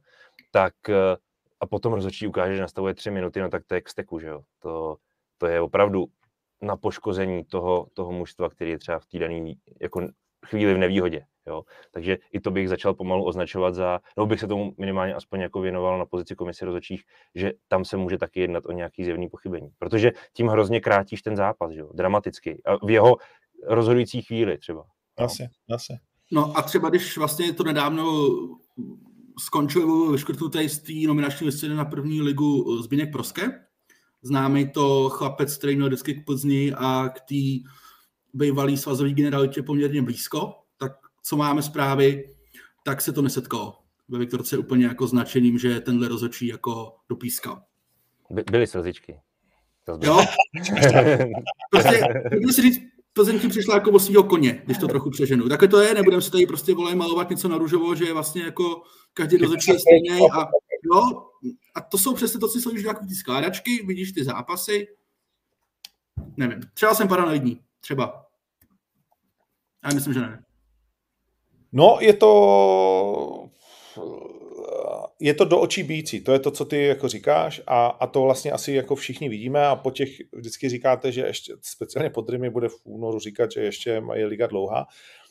tak eh, a potom rozhodčí ukáže, že nastavuje tři minuty, no tak to je k steku, že jo. To, to je opravdu na poškození toho, toho mužstva, který je třeba v té dané jako chvíli v nevýhodě. Jo? Takže i to bych začal pomalu označovat za, nebo bych se tomu minimálně aspoň jako věnoval na pozici komise rozhodčích, že tam se může taky jednat o nějaký zjevný pochybení. Protože tím hrozně krátíš ten zápas, že jo? dramaticky. A v jeho rozhodující chvíli třeba. Asi, asi. No a třeba když vlastně to nedávno skončil vyškrtnutý z té nominační listy na první ligu Zbigněk Proske, známý to chlapec, který měl vždycky k Plzni a k té bývalý svazový generalitě poměrně blízko, tak co máme zprávy, tak se to nesetkalo. ve Viktorce úplně jako značeným, že tenhle rozočí jako dopískal. By, byly slzičky. To jo? prostě, můžu si říct, Plzeň ti přišla jako o svýho koně, když to trochu přeženu. Takhle to je, nebudeme si tady prostě vole malovat něco na růžovo, že je vlastně jako každý rozočí je stejný a jo, a to jsou přesně to, co jsou jako ty skládačky, vidíš ty zápasy, nevím, třeba jsem paranoidní, třeba. Já myslím, že ne. No, je to je to do očí bící, to je to, co ty jako říkáš a, a to vlastně asi jako všichni vidíme a po těch vždycky říkáte, že ještě speciálně pod Rymy bude v únoru říkat, že ještě je liga dlouhá.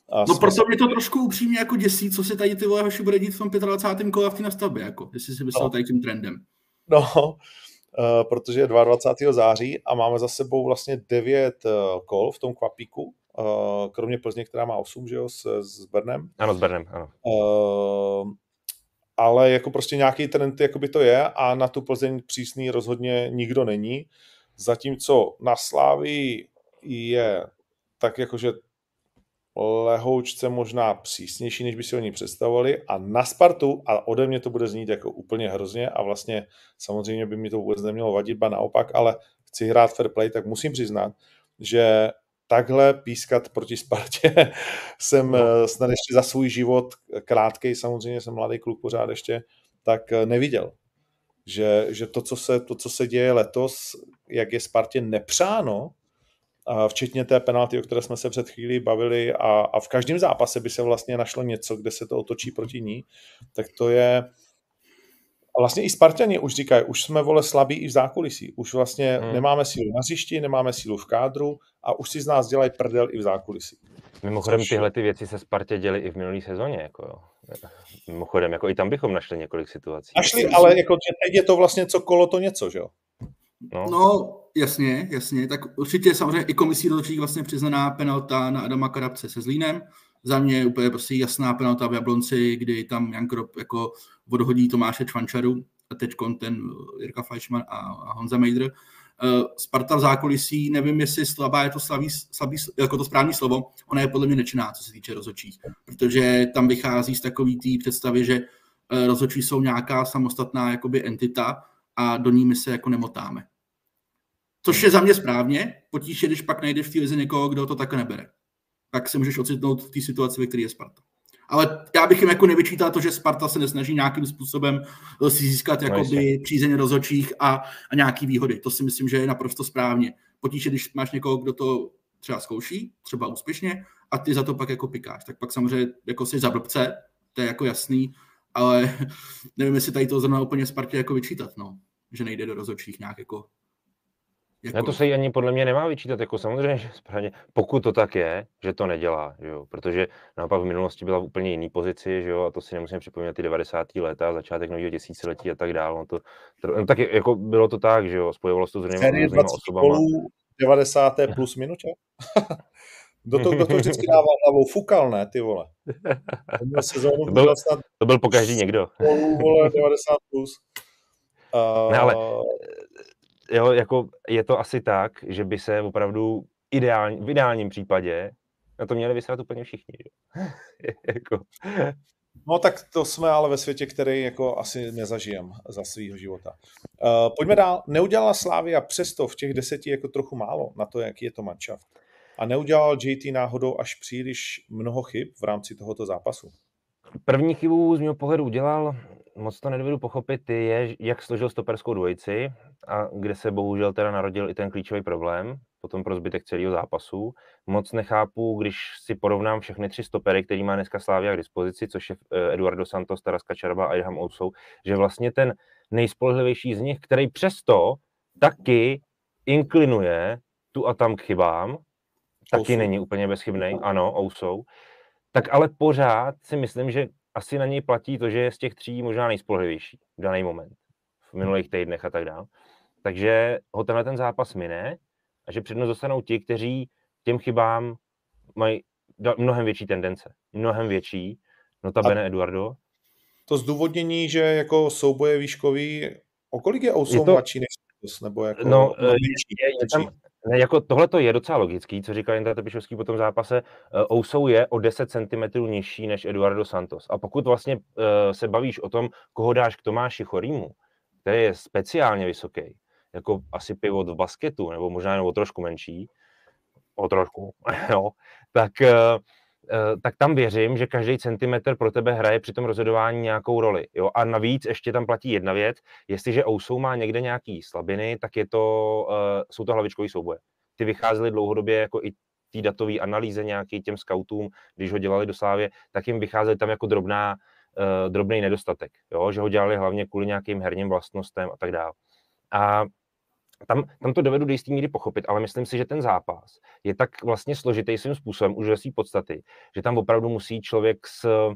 A no proto mě to trošku upřímně jako děsí, co se tady ty vole hoši bude dít v tom 25. kole v té nastavbě, jako, jestli si myslel no. tady tím trendem. No, uh, protože je 22. září a máme za sebou vlastně 9 uh, eh, kol v tom kvapíku, uh, kromě Plzně, která má 8, že jo, s, s Brnem. Ano, s Brnem, ano. Ale jako prostě nějaký trend jakoby to je a na tu Plzeň přísný rozhodně nikdo není. Zatímco na Slávii je tak jakože lehoučce možná přísnější, než by si oni představovali a na Spartu, a ode mě to bude znít jako úplně hrozně a vlastně samozřejmě by mi to vůbec nemělo vadit, ba naopak, ale chci hrát fair play, tak musím přiznat, že takhle pískat proti Spartě jsem no. Eh, snad ještě za svůj život, krátkej samozřejmě, jsem mladý kluk pořád ještě, tak eh, neviděl. Že, že to, co se, to, co se děje letos, jak je Spartě nepřáno, a včetně té penalty, o které jsme se před chvílí bavili a, a v každém zápase by se vlastně našlo něco, kde se to otočí proti ní, tak to je, a vlastně i Spartani už říkají, už jsme vole slabí i v zákulisí. Už vlastně hmm. nemáme sílu na hřišti, nemáme sílu v kádru a už si z nás dělají prdel i v zákulisí. Mimochodem Což... tyhle ty věci se Spartě děly i v minulý sezóně. Jako jo. Mimochodem, jako i tam bychom našli několik situací. Našli, ale jako teď je to vlastně co kolo to něco, že jo? No. no, jasně, jasně. Tak určitě samozřejmě i komisí ročník vlastně přiznaná penalta na Adama Karabce se Zlínem. Za mě úplně prostě jasná penalta v Jablonci, kdy tam Jan Krop jako odhodí Tomáše Čvančaru a teď ten Jirka Fleischmann a, a Honza Mejdr. Uh, Sparta v zákulisí, nevím, jestli slabá je to slabý, slabý, jako to správné slovo, ona je podle mě nečinná, co se týče rozhodčích, protože tam vychází z takový té představy, že uh, rozhodčí jsou nějaká samostatná jakoby entita a do ní my se jako nemotáme. Což je za mě správně, potíž je, když pak najdeš v té lize někoho, kdo to tak nebere. Tak se můžeš ocitnout v té situaci, ve které je Sparta. Ale já bych jim jako nevyčítal to, že Sparta se nesnaží nějakým způsobem eh, si získat no, jakoby přízeň rozhodčích a, a nějaký výhody. To si myslím, že je naprosto správně. Potíže, když máš někoho, kdo to třeba zkouší, třeba úspěšně, a ty za to pak jako pikáš. Tak pak samozřejmě jako jsi za blbce, to je jako jasný, ale nevím, jestli tady to zrovna úplně Spartě jako vyčítat, no. Že nejde do rozhodčích nějak jako jako... Ne, to se jí ani podle mě nemá vyčítat, jako samozřejmě, že správně, pokud to tak je, že to nedělá, že jo? protože naopak v minulosti byla v úplně jiný pozici, že jo? a to si nemusíme připomínat ty 90. léta, začátek nového tisíciletí a tak dále. No to, no, tak jako bylo to tak, že jo, spojovalo se to s různýma osobama. 90. plus minutě? Kdo to, kdo to vždycky dával hlavou? Fukal, ne, ty vole. to, byl, snad... to byl po každý někdo. vole, 90 plus. Uh... Ne, ale jo, jako je to asi tak, že by se opravdu ideální, v ideálním případě na to měli vysrat úplně všichni. jako. No tak to jsme ale ve světě, který jako asi nezažijem za svého života. Uh, pojďme dál. Neudělala Slávia přesto v těch deseti jako trochu málo na to, jaký je to manšaft. A neudělal JT náhodou až příliš mnoho chyb v rámci tohoto zápasu? První chybu z mého pohledu udělal moc to nedovedu pochopit, je, jak složil stoperskou dvojici a kde se bohužel teda narodil i ten klíčový problém, potom pro zbytek celého zápasu. Moc nechápu, když si porovnám všechny tři stopery, který má dneska Slávia k dispozici, což je eh, Eduardo Santos, Taras Kačarba a Idham Ousou, že vlastně ten nejspolehlivější z nich, který přesto taky inklinuje tu a tam k chybám, taky Ousou. není úplně bezchybný, ano, Ousou, tak ale pořád si myslím, že asi na něj platí to, že je z těch tří možná nejspolehlivější v daný moment, v minulých týdnech a tak dále. Takže ho tenhle ten zápas mine a že přednost dostanou ti, kteří těm chybám mají mnohem větší tendence. Mnohem větší. Notabene a Eduardo. To zdůvodnění, že jako souboje výškový, o kolik je Ousou mladší než nebo jako no, je, je, je, tam, Ne, jako tohle to je docela logický, co říkal Jindra Trpišovský po tom zápase. Uh, Ousou je o 10 cm nižší než Eduardo Santos. A pokud vlastně uh, se bavíš o tom, koho dáš k Tomáši Chorýmu, který je speciálně vysoký, jako asi pivot v basketu, nebo možná jenom o trošku menší, o trošku, jo, tak, uh, tak tam věřím, že každý centimetr pro tebe hraje při tom rozhodování nějakou roli. Jo? A navíc ještě tam platí jedna věc, jestliže Ousou má někde nějaký slabiny, tak je to, uh, jsou to hlavičkový souboje. Ty vycházely dlouhodobě jako i té datové analýze nějaký těm scoutům, když ho dělali do Slávě, tak jim vycházely tam jako drobná, uh, drobný nedostatek, jo? že ho dělali hlavně kvůli nějakým herním vlastnostem a tak dále. A tam, tam to dovedu do jistý míry pochopit, ale myslím si, že ten zápas je tak vlastně složitý svým způsobem už ve své podstaty, že tam opravdu musí člověk s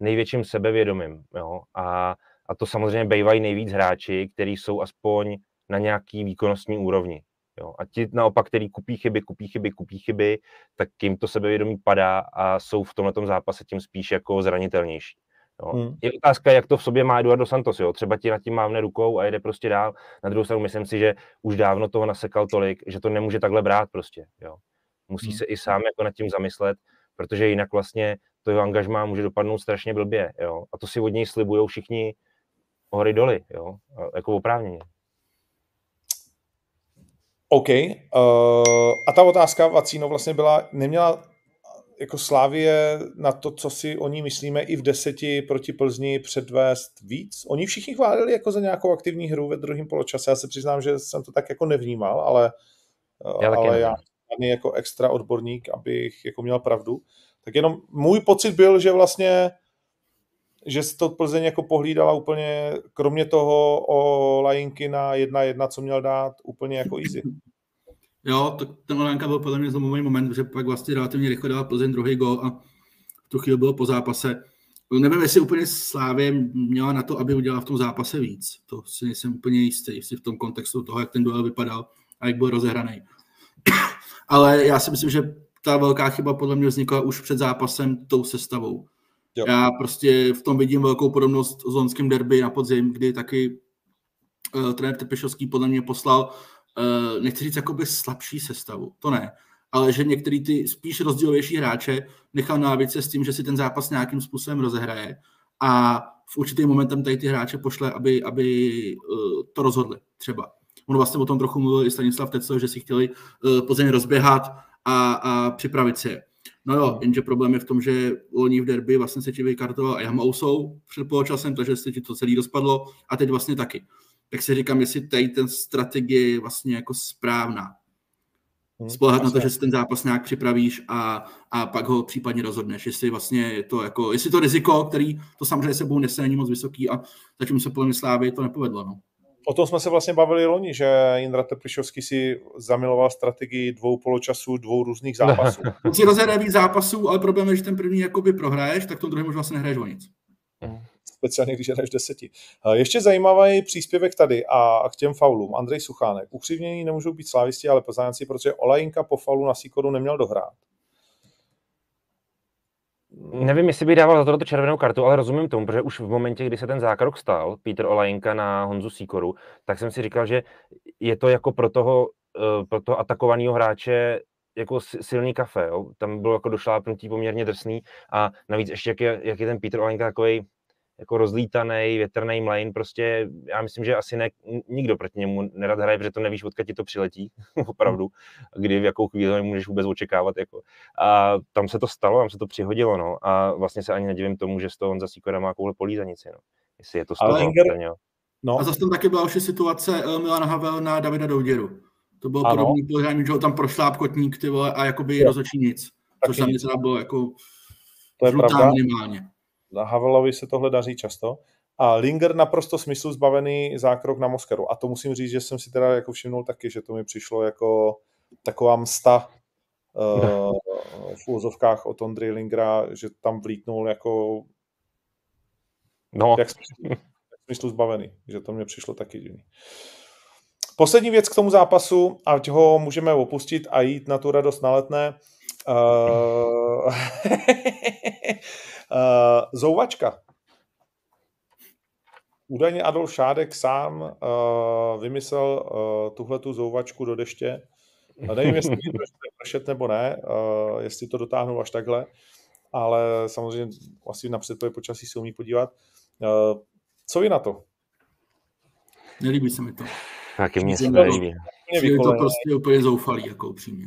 největším sebevědomím. Jo? A, a to samozřejmě bývají nejvíc hráči, kteří jsou aspoň na nějaký výkonnostní úrovni. Jo? A ti naopak, který kupí chyby, kupí chyby, kupí chyby, tak jim to sebevědomí padá a jsou v tomhle zápase tím spíš jako zranitelnější. Jo. Hmm. Je otázka, jak to v sobě má Eduardo Santos. Jo. Třeba ti nad tím mávne rukou a jede prostě dál. Na druhou stranu myslím si, že už dávno toho nasekal tolik, že to nemůže takhle brát prostě. Jo. Musí hmm. se i sám jako nad tím zamyslet, protože jinak vlastně to jeho angažmá může dopadnout strašně blbě. Jo. A to si od něj slibují všichni hory doly, jo. A jako oprávněně. OK. Uh, a ta otázka, Vacíno, vlastně byla, neměla jako Slávie na to, co si o ní myslíme, i v deseti proti Plzni předvést víc? Oni všichni chválili jako za nějakou aktivní hru ve druhém poločase. Já se přiznám, že jsem to tak jako nevnímal, ale já, ale já ani jako extra odborník, abych jako měl pravdu. Tak jenom můj pocit byl, že vlastně že to Plzeň jako pohlídala úplně, kromě toho o lajinky na jedna jedna, co měl dát, úplně jako easy. Jo, tak ten Olánka byl podle mě zlomový moment, že pak vlastně relativně rychle dala Plzeň druhý gol a v tu chvíli bylo po zápase. Nevím, jestli úplně Slávě měla na to, aby udělala v tom zápase víc. To si nejsem úplně jistý, jestli v tom kontextu toho, jak ten duel vypadal a jak byl rozehraný. Ale já si myslím, že ta velká chyba podle mě vznikla už před zápasem tou sestavou. Jo. Já prostě v tom vidím velkou podobnost s lonským derby na podzim, kdy taky uh, trenér Tepešovský podle mě poslal nechci říct jakoby slabší sestavu, to ne, ale že některý ty spíš rozdílovější hráče nechal na lavice s tím, že si ten zápas nějakým způsobem rozehraje a v určitý momentem tady ty hráče pošle, aby, aby uh, to rozhodli třeba. On vlastně o tom trochu mluvil i Stanislav Tecel, že si chtěli uh, Plzeň rozběhat a, a připravit si je. No jo, jenže problém je v tom, že loni v derby vlastně se ti vykartoval Jan Ousou před poločasem, takže se ti to celý rozpadlo a teď vlastně taky tak si říkám, jestli tady ten strategie je vlastně jako správná. Hmm, Spolehat na to, že si ten zápas nějak připravíš a, a pak ho případně rozhodneš. Jestli vlastně je to jako, jestli to riziko, který to samozřejmě sebou nese, není moc vysoký a zatím se podle Slávy to nepovedlo. No. O tom jsme se vlastně bavili loni, že Jindra Teplišovský si zamiloval strategii dvou poločasů, dvou různých zápasů. On si rozhraje víc zápasů, ale problém je, že ten první jakoby prohraješ, tak to druhý už vlastně nehraješ o nic. Hmm speciálně když hraješ deseti. Ještě zajímavý příspěvek tady a k těm faulům. Andrej Suchánek. Ukřivnění nemůžou být slávisti, ale poznáci, protože Olajinka po faulu na Sikoru neměl dohrát. Nevím, jestli by dával za tohoto červenou kartu, ale rozumím tomu, protože už v momentě, kdy se ten zákrok stal, Peter Olajinka na Honzu Sikoru, tak jsem si říkal, že je to jako pro toho, eh, pro toho atakovaného hráče jako silný kafe, jo? tam bylo jako došlápnutí poměrně drsný a navíc ještě jak je, jak je ten Peter Olenka takový jako rozlítaný, větrný mlejn, prostě já myslím, že asi ne, nikdo proti němu nerad hraje, protože to nevíš, odkud ti to přiletí, opravdu, kdy v jakou chvíli můžeš vůbec očekávat. Jako. A tam se to stalo, tam se to přihodilo, no. A vlastně se ani nedivím tomu, že z toho on za Sikora má koule polízanici, no. Jestli je to z toho, Inger... no. A zase tam taky byla už situace uh, Milana Havel na Davida Douděru. To bylo ano. podobný podání, že ho tam prošláp kotník, ty vole, a jakoby rozhodčí nic. Což tam něco bylo jako to je pravda. minimálně. Na Havelovi se tohle daří často. A Linger naprosto smyslu zbavený zákrok na Moskeru. A to musím říct, že jsem si teda jako všimnul taky, že to mi přišlo jako taková msta uh, v úzovkách od Ondry Lingera, že tam vlítnul jako no. jak smyslu zbavený, že to mě přišlo taky divný. Poslední věc k tomu zápasu, ať ho můžeme opustit a jít na tu radost na letné. Uh, Uh, zouvačka. Údajně Adolf Šádek sám uh, vymyslel uh, tuhletu zouvačku do deště A nevím, jestli to pršet nebo ne, uh, jestli to dotáhnou až takhle, ale samozřejmě asi na předpověď počasí se umí podívat. Uh, co vy na to? Nelíbí se mi to. Taky mě se nelíbí. Je to prostě úplně zoufalý, jako upřímně.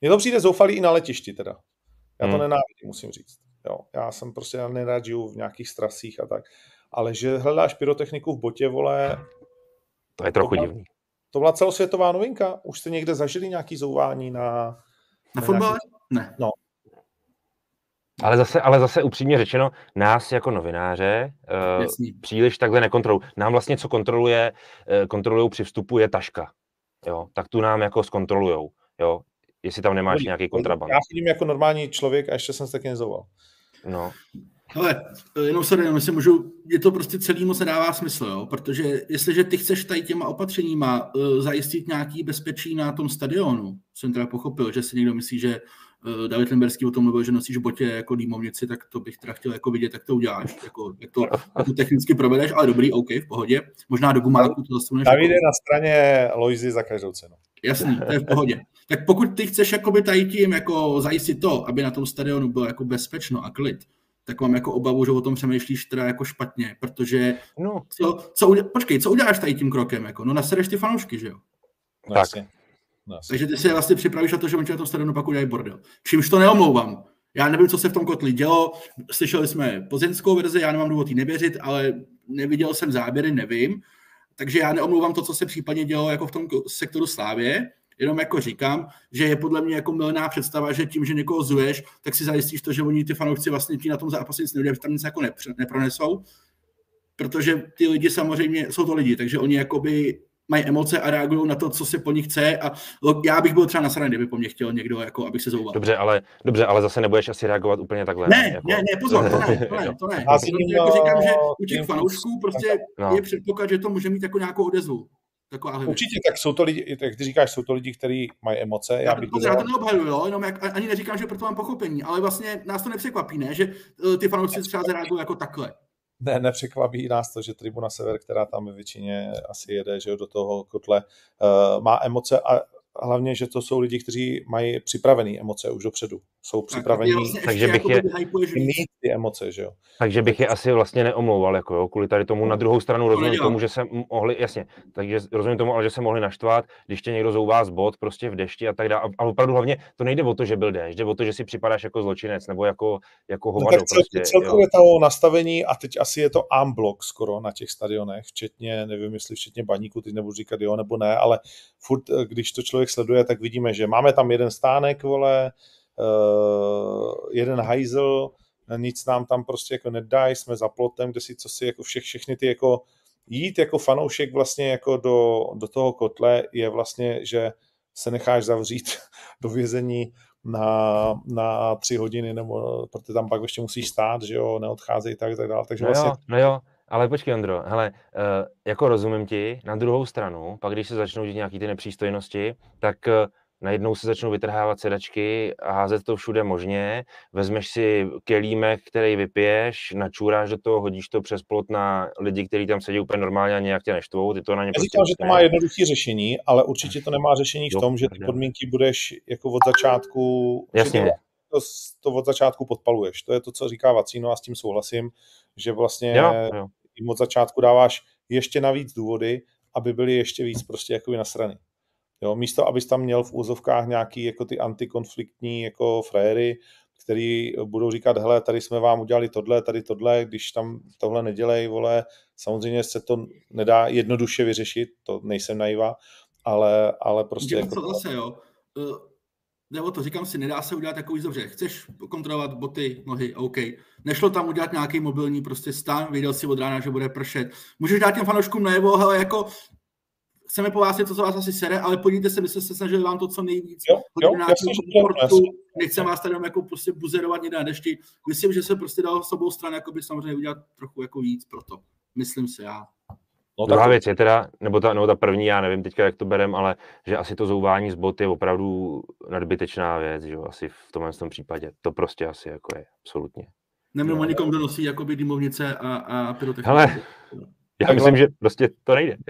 Mně to přijde zoufalý i na letišti teda. Já to hmm. nenávidím, musím říct. Jo, já jsem prostě já nerad žiju v nějakých strasích a tak. Ale že hledáš pyrotechniku v botě, vole... To je trochu to byla, divný. To byla celosvětová novinka? Už jste někde zažili nějaký zouvání na... Na, na fotbale? Nějaký... Ne. No. Ale zase, ale zase upřímně řečeno, nás jako novináře uh, příliš takhle nekontrolují. Nám vlastně, co kontroluje, uh, kontrolují při vstupu, je taška. Jo, tak tu nám jako zkontrolujou. Jo, jestli tam nemáš no, nějaký kontraband. Já chodím jako normální člověk a ještě jsem se taky nezouval. No. Ale jenom se jenom si můžu, je to prostě celý moc nedává smysl, jo? protože jestliže ty chceš tady těma opatřeníma uh, zajistit nějaký bezpečí na tom stadionu, jsem teda pochopil, že si někdo myslí, že uh, David Limberský o tom mluvil, že nosíš botě jako dýmovnici, tak to bych teda chtěl jako vidět, jak to uděláš, jako, jak, to, jak to technicky provedeš, ale dobrý, OK, v pohodě. Možná do gumáku to zase David je jako... na straně Loisy za každou cenu. Jasný, to je v pohodě. Tak pokud ty chceš jakoby tady tím jako zajistit to, aby na tom stadionu bylo jako bezpečno a klid, tak mám jako obavu, že o tom přemýšlíš teda jako špatně, protože no. co, co uděl, počkej, co uděláš tady tím krokem? Jako? No nasereš ty fanoušky, že jo? No, tak. No, Takže ty si vlastně připravíš na to, že oni na tom stadionu pak udělají bordel. Čímž to neomlouvám. Já nevím, co se v tom kotli dělo. Slyšeli jsme plzeňskou verzi, já nemám důvod jí nevěřit, ale neviděl jsem záběry, nevím. Takže já neomlouvám to, co se případně dělo jako v tom sektoru Slávě. Jenom jako říkám, že je podle mě jako milná představa, že tím, že někoho zuješ, tak si zajistíš to, že oni ty fanoušci vlastně ti na tom zápase nic neudělají, že tam nic jako nepronesou, protože ty lidi samozřejmě jsou to lidi, takže oni jakoby mají emoce a reagují na to, co se po nich chce a já bych byl třeba nasraný, kdyby po mně chtěl někdo, jako, abych se zouval. Dobře, ale, dobře, ale zase nebudeš asi reagovat úplně takhle. Ne, jako... ne, ne, pozor, to ne, to ne, to ne. Já si jako říkám, že u těch fanoušků prostě no. je předpoklad, že to může mít jako nějakou odezvu. Taková Určitě, tak jsou to lidi, jak ty říkáš, jsou to lidi, kteří mají emoce. Já, bych já to neobhajuju, jo, jenom jak, ani neříkám, že proto mám pochopení, ale vlastně nás to nepřekvapí, ne, že eh, ty fanoušci třeba zareagují jako takhle. Ne, nepřekvapí nás to, že Tribuna Sever, která tam ve většině asi jede, že do toho kotle, uh, má emoce a hlavně, že to jsou lidi, kteří mají připravené emoce už dopředu. Jsou připravení, tak, vlastně takže bych je, mít ty emoce, že jo. Takže bych je asi vlastně neomlouval, jako jo, kvůli tady tomu. Na druhou stranu rozumím tomu, že se mohli, jasně, takže rozumím tomu, ale že se mohli naštvat, když tě někdo zouvá z bod prostě v dešti a tak dále. A, opravdu hlavně to nejde o to, že byl déšť, jde o to, že si připadáš jako zločinec nebo jako, jako hovado. No tak cel, prostě, celkově to nastavení a teď asi je to unblock skoro na těch stadionech, včetně, nevím, jestli včetně baníku, teď nebudu říkat jo nebo ne, ale furt, když to člověk sleduje, tak vidíme, že máme tam jeden stánek, vole, uh, jeden hajzl, nic nám tam prostě jako nedají, jsme za plotem, kde si co si jako všech, všechny ty jako jít jako fanoušek vlastně jako do, do toho kotle je vlastně, že se necháš zavřít do vězení na, na tři hodiny, nebo protože tam pak ještě musíš stát, že jo, neodcházej tak, tak dále. Takže no vlastně... jo, no jo, ale počkej, Ondro, hele, uh, jako rozumím ti, na druhou stranu, pak když se začnou dít nějaký ty nepřístojnosti, tak uh, najednou se začnou vytrhávat sedačky a házet to všude možně, vezmeš si kelímek, který vypiješ, načůráš do toho, hodíš to přes plot na lidi, kteří tam sedí úplně normálně a nějak tě neštvou, ty to na ně Já prostě říkám, že to má jednoduché řešení, ale určitě to nemá řešení v tom, že ty podmínky budeš jako od začátku... Jasně. To, to od začátku podpaluješ. To je to, co říká Vacíno a s tím souhlasím, že vlastně jo, jo. jim od začátku dáváš ještě navíc důvody, aby byly ještě víc prostě jakoby nasraný. Jo, místo, abys tam měl v úzovkách nějaký jako ty antikonfliktní jako frajery, který budou říkat, hele, tady jsme vám udělali tohle, tady tohle, když tam tohle nedělej, vole, samozřejmě se to nedá jednoduše vyřešit, to nejsem naiva, ale, ale prostě... Jako... Co zase, jo? Uh, nebo to říkám si, nedá se udělat takový dobře. Chceš kontrolovat boty, nohy, OK. Nešlo tam udělat nějaký mobilní prostě stan, věděl si od rána, že bude pršet. Můžeš dát těm fanouškům najevo, ale jako chceme po vás něco, co vás asi sere, ale podívejte se, my jsme se snažili vám to co nejvíc. Jo, jo, sportu, nechceme vás tady jako prostě buzerovat někde na dešti. Myslím, že se prostě dalo s obou stran jakoby samozřejmě udělat trochu jako víc pro to. Myslím si já. No, Druhá věc je teda, nebo ta, nebo ta první, já nevím teďka, jak to berem, ale že asi to zouvání z boty je opravdu nadbytečná věc, že jo, asi v tomhle tom případě. To prostě asi jako je, absolutně. Nemám no, nikom, kdo nosí jakoby dymovnice a, a pyrotechniku. Hele, Já myslím, že prostě to nejde.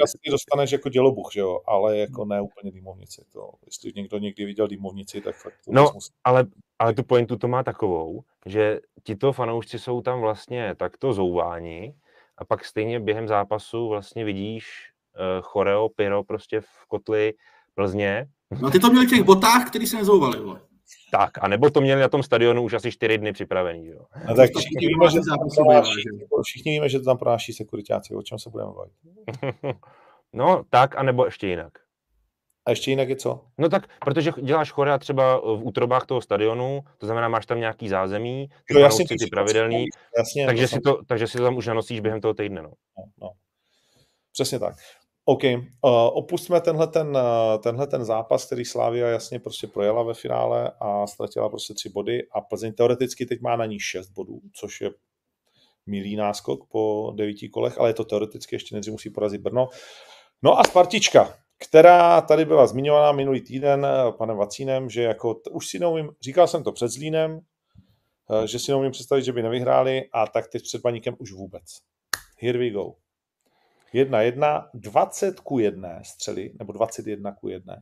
Jasně dostaneš jako dělobuch, že jo, ale jako ne úplně dýmovnici. To, jestli někdo někdy viděl dýmovnici, tak fakt No, musí... ale, ale tu pointu to má takovou, že tito fanoušci jsou tam vlastně takto zouváni a pak stejně během zápasu vlastně vidíš uh, choreo, pyro prostě v kotli Plzně. No ty to měli v těch botách, který se nezouvali, vole. Tak, a nebo to měli na tom stadionu už asi čtyři dny připravený. Jo. No, tak všichni víme, že, pronáší, všichni víme, že to tam pronáší sekuritáci, o čem se budeme bavit. no, tak, a nebo ještě jinak. A ještě jinak je co? No tak, protože děláš chorea třeba v útrobách toho stadionu, to znamená, máš tam nějaký zázemí, ty jo, jasně, ty pravidelný, jasně, takže, to si to, takže si to tam už nanosíš během toho týdne. No. No, no. Přesně tak. OK, uh, opustíme tenhle ten, uh, tenhle ten zápas, který Slávia jasně prostě projela ve finále a ztratila prostě tři body a Plzeň teoreticky teď má na ní šest bodů, což je milý náskok po devíti kolech, ale je to teoreticky, ještě nejdřív musí porazit Brno. No a Spartička, která tady byla zmiňovaná minulý týden uh, panem Vacínem, že jako, t- už si neumím, říkal jsem to před Zlínem, uh, že si neumím představit, že by nevyhráli a tak teď před Baníkem už vůbec. Here we go. 1-1, 20 ku 1 střely, nebo 21 ku 1.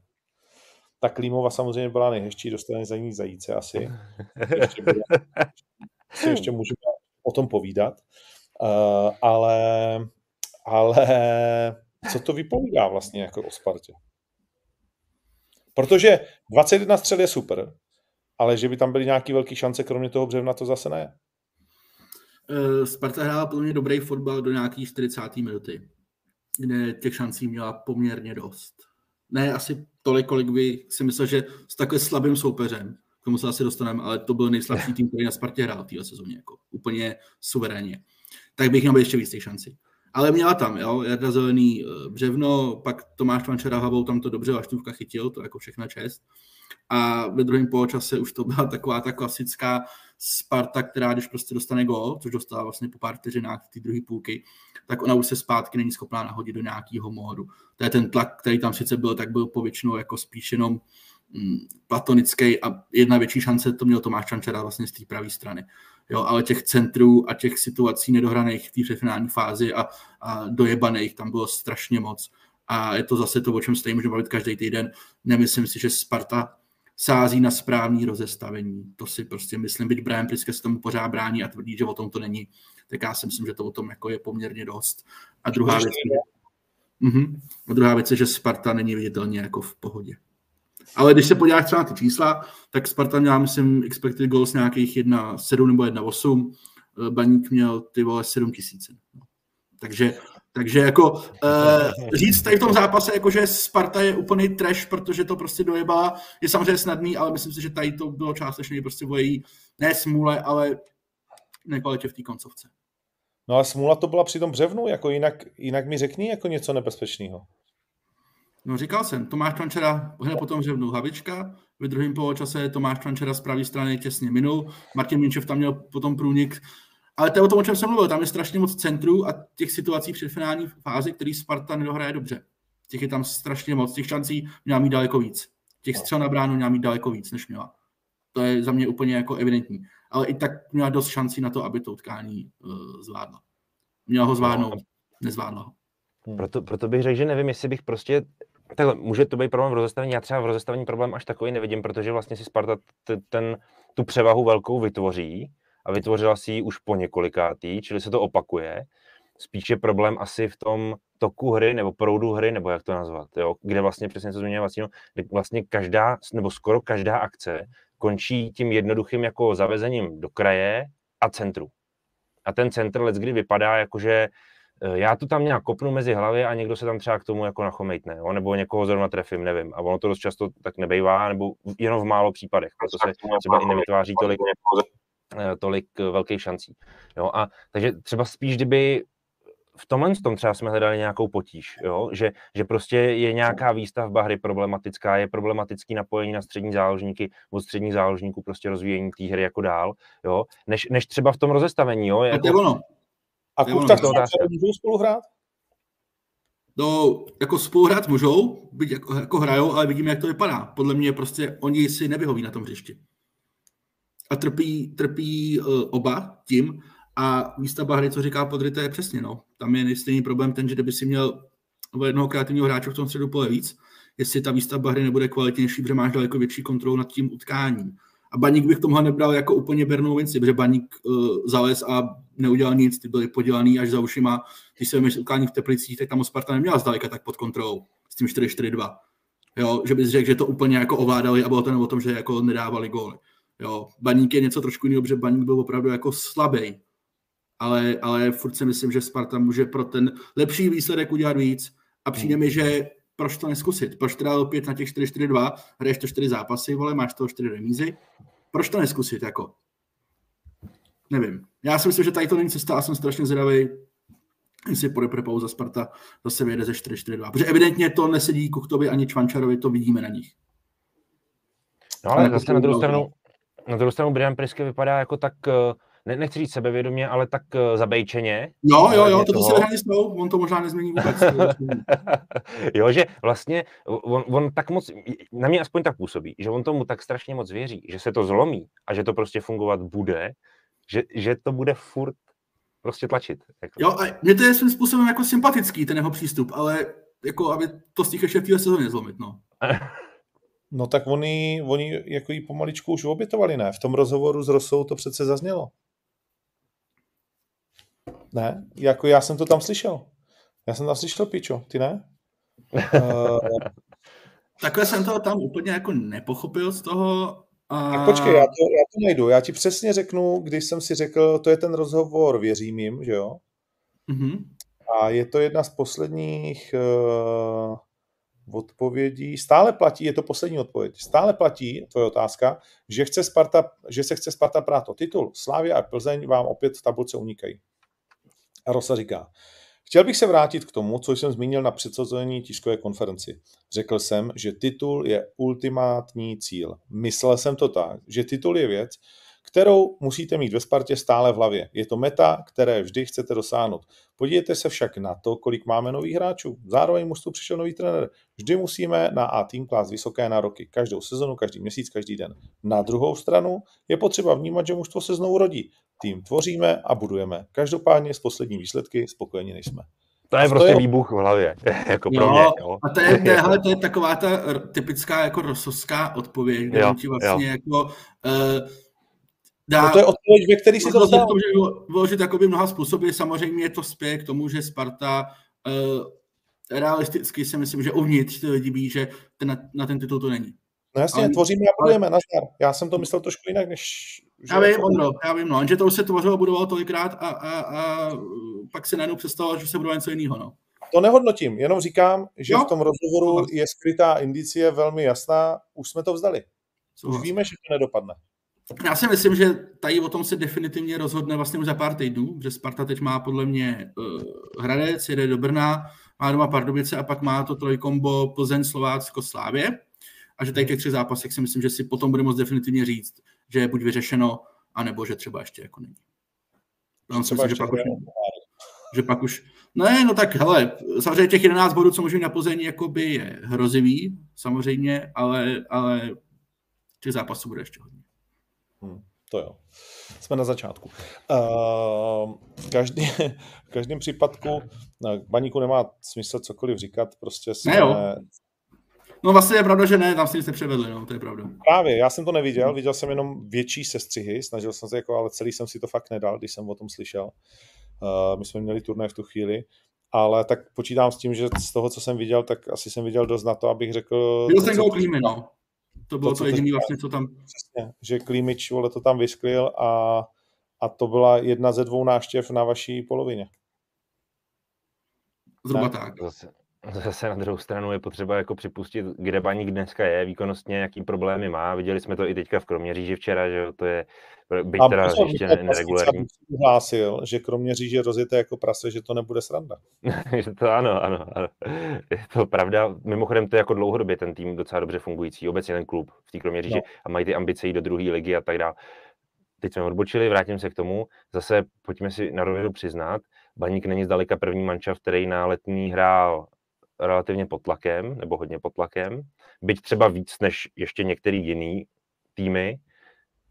Ta Klímova samozřejmě byla nejhezčí, dostane za ní zajíce asi. Ještě, si ještě můžeme o tom povídat. Uh, ale, ale co to vypovídá vlastně jako o Spartě? Protože 21 střel je super, ale že by tam byly nějaké velké šance, kromě toho břevna, to zase ne. Sparta hrála plně dobrý fotbal do nějaký 40. minuty kde těch šancí měla poměrně dost. Ne asi tolik, kolik by si myslel, že s takhle slabým soupeřem, k tomu se asi dostaneme, ale to byl nejslabší tým, který na Spartě hrál v téhle sezóně, jako úplně suverénně. Tak bych měl ještě víc těch šancí. Ale měla tam, jo, Jarda Zelený eh, břevno, pak Tomáš Vančera hlavou tam to dobře Vaštůvka chytil, to jako všechna čest. A ve druhém poločase už to byla taková ta klasická Sparta, která když prostě dostane gol, což dostala vlastně po pár vteřinách ty druhé půlky, tak ona už se zpátky není schopná nahodit do nějakého módu. To je ten tlak, který tam sice byl, tak byl povětšinou jako spíš jenom mm, platonický a jedna větší šance to měl Tomáš Čančera vlastně z té pravé strany. Jo, ale těch centrů a těch situací nedohraných v té přefinální fázi a, a dojebaných tam bylo strašně moc. A je to zase to, o čem se můžeme bavit každý týden. Nemyslím si, že Sparta sází na správný rozestavení. To si prostě myslím, byť Brian Priske se tomu pořád brání a tvrdí, že o tom to není, tak já si myslím, že to o tom jako je poměrně dost. A druhá věc, uh-huh. a druhá věc je, že Sparta není viditelně jako v pohodě. Ale když se podíváš třeba na ty čísla, tak Sparta měla, myslím, expected goals nějakých 1,7 nebo 1,8. Baník měl ty vole 7 tisíce. Takže takže jako uh, říct tady v tom zápase, jako že Sparta je úplný trash, protože to prostě dojebala, je samozřejmě snadný, ale myslím si, že tady to bylo částečně prostě vojí ne smůle, ale nekvalitě v té koncovce. No a smůla to byla při tom břevnu, jako jinak, jinak mi řekni jako něco nebezpečného. No říkal jsem, Tomáš Čvančera hned potom břevnu hlavička, ve druhém poločase Tomáš Čvančera z pravé strany těsně minul, Martin Minčev tam měl potom průnik ale to je o tom, o čem jsem mluvil. Tam je strašně moc centrů a těch situací před finální fázi, který Sparta nedohraje dobře. Těch je tam strašně moc. Těch šancí měla mít daleko víc. Těch střel na bránu měla mít daleko víc, než měla. To je za mě úplně jako evidentní. Ale i tak měla dost šancí na to, aby to utkání uh, zvládla. Měla ho zvládnout, nezvládla ho. Hmm. Proto, proto bych řekl, že nevím, jestli bych prostě Takhle, může to být problém v rozestavení, já třeba v rozestavení problém až takový nevidím, protože vlastně si Sparta t- ten, tu převahu velkou vytvoří, a vytvořila si ji už po několikátý, čili se to opakuje. Spíše problém asi v tom toku hry nebo proudu hry, nebo jak to nazvat, jo? kde vlastně přesně co zmiňuje kde vlastně každá, nebo skoro každá akce končí tím jednoduchým jako zavezením do kraje a centru. A ten centr let kdy vypadá jako, že já to tam nějak kopnu mezi hlavy a někdo se tam třeba k tomu jako nachomejtne, jo? nebo někoho zrovna trefím, nevím. A ono to dost často tak nebejvá, nebo jenom v málo případech. Proto se třeba i nevytváří tolik Eh, tolik eh, velkých šancí. Jo, a takže třeba spíš, kdyby v tomhle tom třeba jsme hledali nějakou potíž, jo? Že, že prostě je nějaká výstavba hry problematická, je problematický napojení na střední záložníky, od středních záložníků prostě rozvíjení té hry jako dál, jo? Než, než třeba v tom rozestavení. Jo? Jako, to ono. A klub tak můžou spolu hrát? No, jako spolu hrát můžou, byť jako, jako hrajou, ale vidíme, jak to vypadá. Podle mě prostě oni si nevyhoví na tom hřišti a trpí, trpí uh, oba tím, A výstavba hry, co říká Podry, to je přesně, no. Tam je stejný problém ten, že kdyby si měl jednoho kreativního hráče v tom středu pole víc, jestli ta výstavba hry nebude kvalitnější, protože máš daleko větší kontrolu nad tím utkáním. A Baník bych tomuhle nebral jako úplně bernou vinci, protože Baník uh, zales a neudělal nic, ty byly podělaný až za ušima. Když se utkání v Teplicích, tak tam Sparta neměla zdaleka tak pod kontrolou s tím 4-4-2. Jo, že bys řekl, že to úplně jako ovládali a bylo to o tom, že jako nedávali góly. Jo, Baník je něco trošku jiného, protože Baník byl opravdu jako slabý. Ale, ale furt si myslím, že Sparta může pro ten lepší výsledek udělat víc a přijde mi, že proč to neskusit? Proč teda opět na těch 4-4-2, hraješ to 4 zápasy, vole, máš to 4 remízy, proč to neskusit, jako? Nevím. Já si myslím, že tady to není cesta a jsem strašně zvědavý, jestli půjde pauza Sparta zase vyjede ze 4-4-2. Protože evidentně to nesedí Kuchtovi ani Čvančarovi, to vidíme na nich. No ale zase na druhou stranu, na druhou stranu Brian Prisky vypadá jako tak, eh, ne, nechci říct sebevědomě, ale tak uh, zabejčeně. Jo, jo, jo, to se hraní s on to možná nezmění vůbec. jo, že vlastně on, on tak moc, na mě aspoň tak působí, že on tomu tak strašně moc věří, že se to zlomí a že to prostě fungovat bude, že, že to bude furt prostě tlačit. Jako. Jo, a mě to je svým způsobem jako sympatický, ten jeho přístup, ale jako, aby to stihl ještě v té sezóně zlomit, no. No tak oni, oni jako jí pomaličku už obětovali, ne? V tom rozhovoru s Rosou to přece zaznělo. Ne, jako já jsem to tam slyšel. Já jsem tam slyšel, Pičo, ty ne? uh... Takhle jsem to tam úplně jako nepochopil z toho. A... Tak počkej, já to, já to najdu. Já ti přesně řeknu, když jsem si řekl, to je ten rozhovor, věřím jim, že jo? Mm-hmm. A je to jedna z posledních uh, odpovědí. Stále platí, je to poslední odpověď, stále platí, tvoje otázka, že, chce Sparta, že se chce Sparta prát o titul. Slávia a Plzeň vám opět v tabulce unikají. A Rosa říká, chtěl bych se vrátit k tomu, co jsem zmínil na předsazení tiskové konferenci. Řekl jsem, že titul je ultimátní cíl. Myslel jsem to tak, že titul je věc, kterou musíte mít ve Spartě stále v hlavě. Je to meta, které vždy chcete dosáhnout. Podívejte se však na to, kolik máme nových hráčů. Zároveň musí přišel nový trenér. Vždy musíme na A tým klást vysoké nároky. Každou sezonu, každý měsíc, každý den. Na druhou stranu je potřeba vnímat, že mužstvo se znovu rodí. Tým tvoříme a budujeme. Každopádně s poslední výsledky spokojeni nejsme. To je prostě výbuch v hlavě, jako pro jo, mě. Jo. A to je, to, je, hele, to je taková ta typická jako rosovská odpověď, kde jo, ti vlastně jo. jako uh, dá... No to je odpověď, ve který si to dostal. Vyložit jakoby mnoha způsoby, samozřejmě to spěje k tomu, že Sparta uh, realisticky si myslím, že uvnitř ty lidi ví, že ten, na, na ten titul to není. No jasně, ale, tvoříme a budujeme, ale... nazdar. Já jsem to myslel trošku jinak, než... Já vím, Ondro, já vím, no, že to už se tvořilo, budovalo tolikrát a, a, a pak si najednou představoval, že se buduje něco jiného, no. To nehodnotím, jenom říkám, že no. v tom rozhovoru je skrytá indicie velmi jasná, už jsme to vzdali. Už víme, že to nedopadne. Já si myslím, že tady o tom se definitivně rozhodne vlastně už za pár týdnů, že Sparta teď má podle mě uh, Hradec, jede do Brna, má doma Pardubice a pak má to trojkombo Plzeň, Slovácko, Slávě. A že tady těch tři zápasech si myslím, že si potom bude moct definitivně říct, že je buď vyřešeno, anebo že třeba ještě jako není. Že, třeba myslím, že, pak už, že pak už... Ne, no tak hele, samozřejmě těch 11 bodů, co můžeme na Plzeň, jakoby je hrozivý, samozřejmě, ale, ale těch zápasů bude ještě hodně. Hmm, to jo. Jsme na začátku. Uh, každý, v každém případku na baníku nemá smysl cokoliv říkat, prostě jsme... Ne, jo. No vlastně je pravda, že ne, tam si nic nepřevedli, no, to je pravda. Právě, já jsem to neviděl, viděl jsem jenom větší sestřihy, snažil jsem se jako, ale celý jsem si to fakt nedal, když jsem o tom slyšel. Uh, my jsme měli turnaj v tu chvíli, ale tak počítám s tím, že z toho, co jsem viděl, tak asi jsem viděl dost na to, abych řekl... Viděl jsem go no. To bylo to, to jediné vlastně, co tam... Přesně, že Klímič vole, to tam vysklil a, a to byla jedna ze dvou náštěv na vaší polovině. Zhruba tak. Zase, zase na druhou stranu je potřeba jako připustit, kde baník dneska je, výkonnostně, jaký problémy má. Viděli jsme to i teďka v Kroměříži včera, že to je, byť a teda ještě neregulární. hlásil, že kromě říže rozjete jako prase, že to nebude sranda. to ano, ano, ano. Je to pravda. Mimochodem to je jako dlouhodobě ten tým docela dobře fungující, obecně ten klub v té Kroměříži no. a mají ty ambice jít do druhé ligy a tak dále. Teď jsme odbočili, vrátím se k tomu. Zase pojďme si na rovinu přiznat, Baník není zdaleka první mančav, který na letní hrál relativně pod tlakem, nebo hodně pod tlakem, byť třeba víc než ještě některý jiný týmy,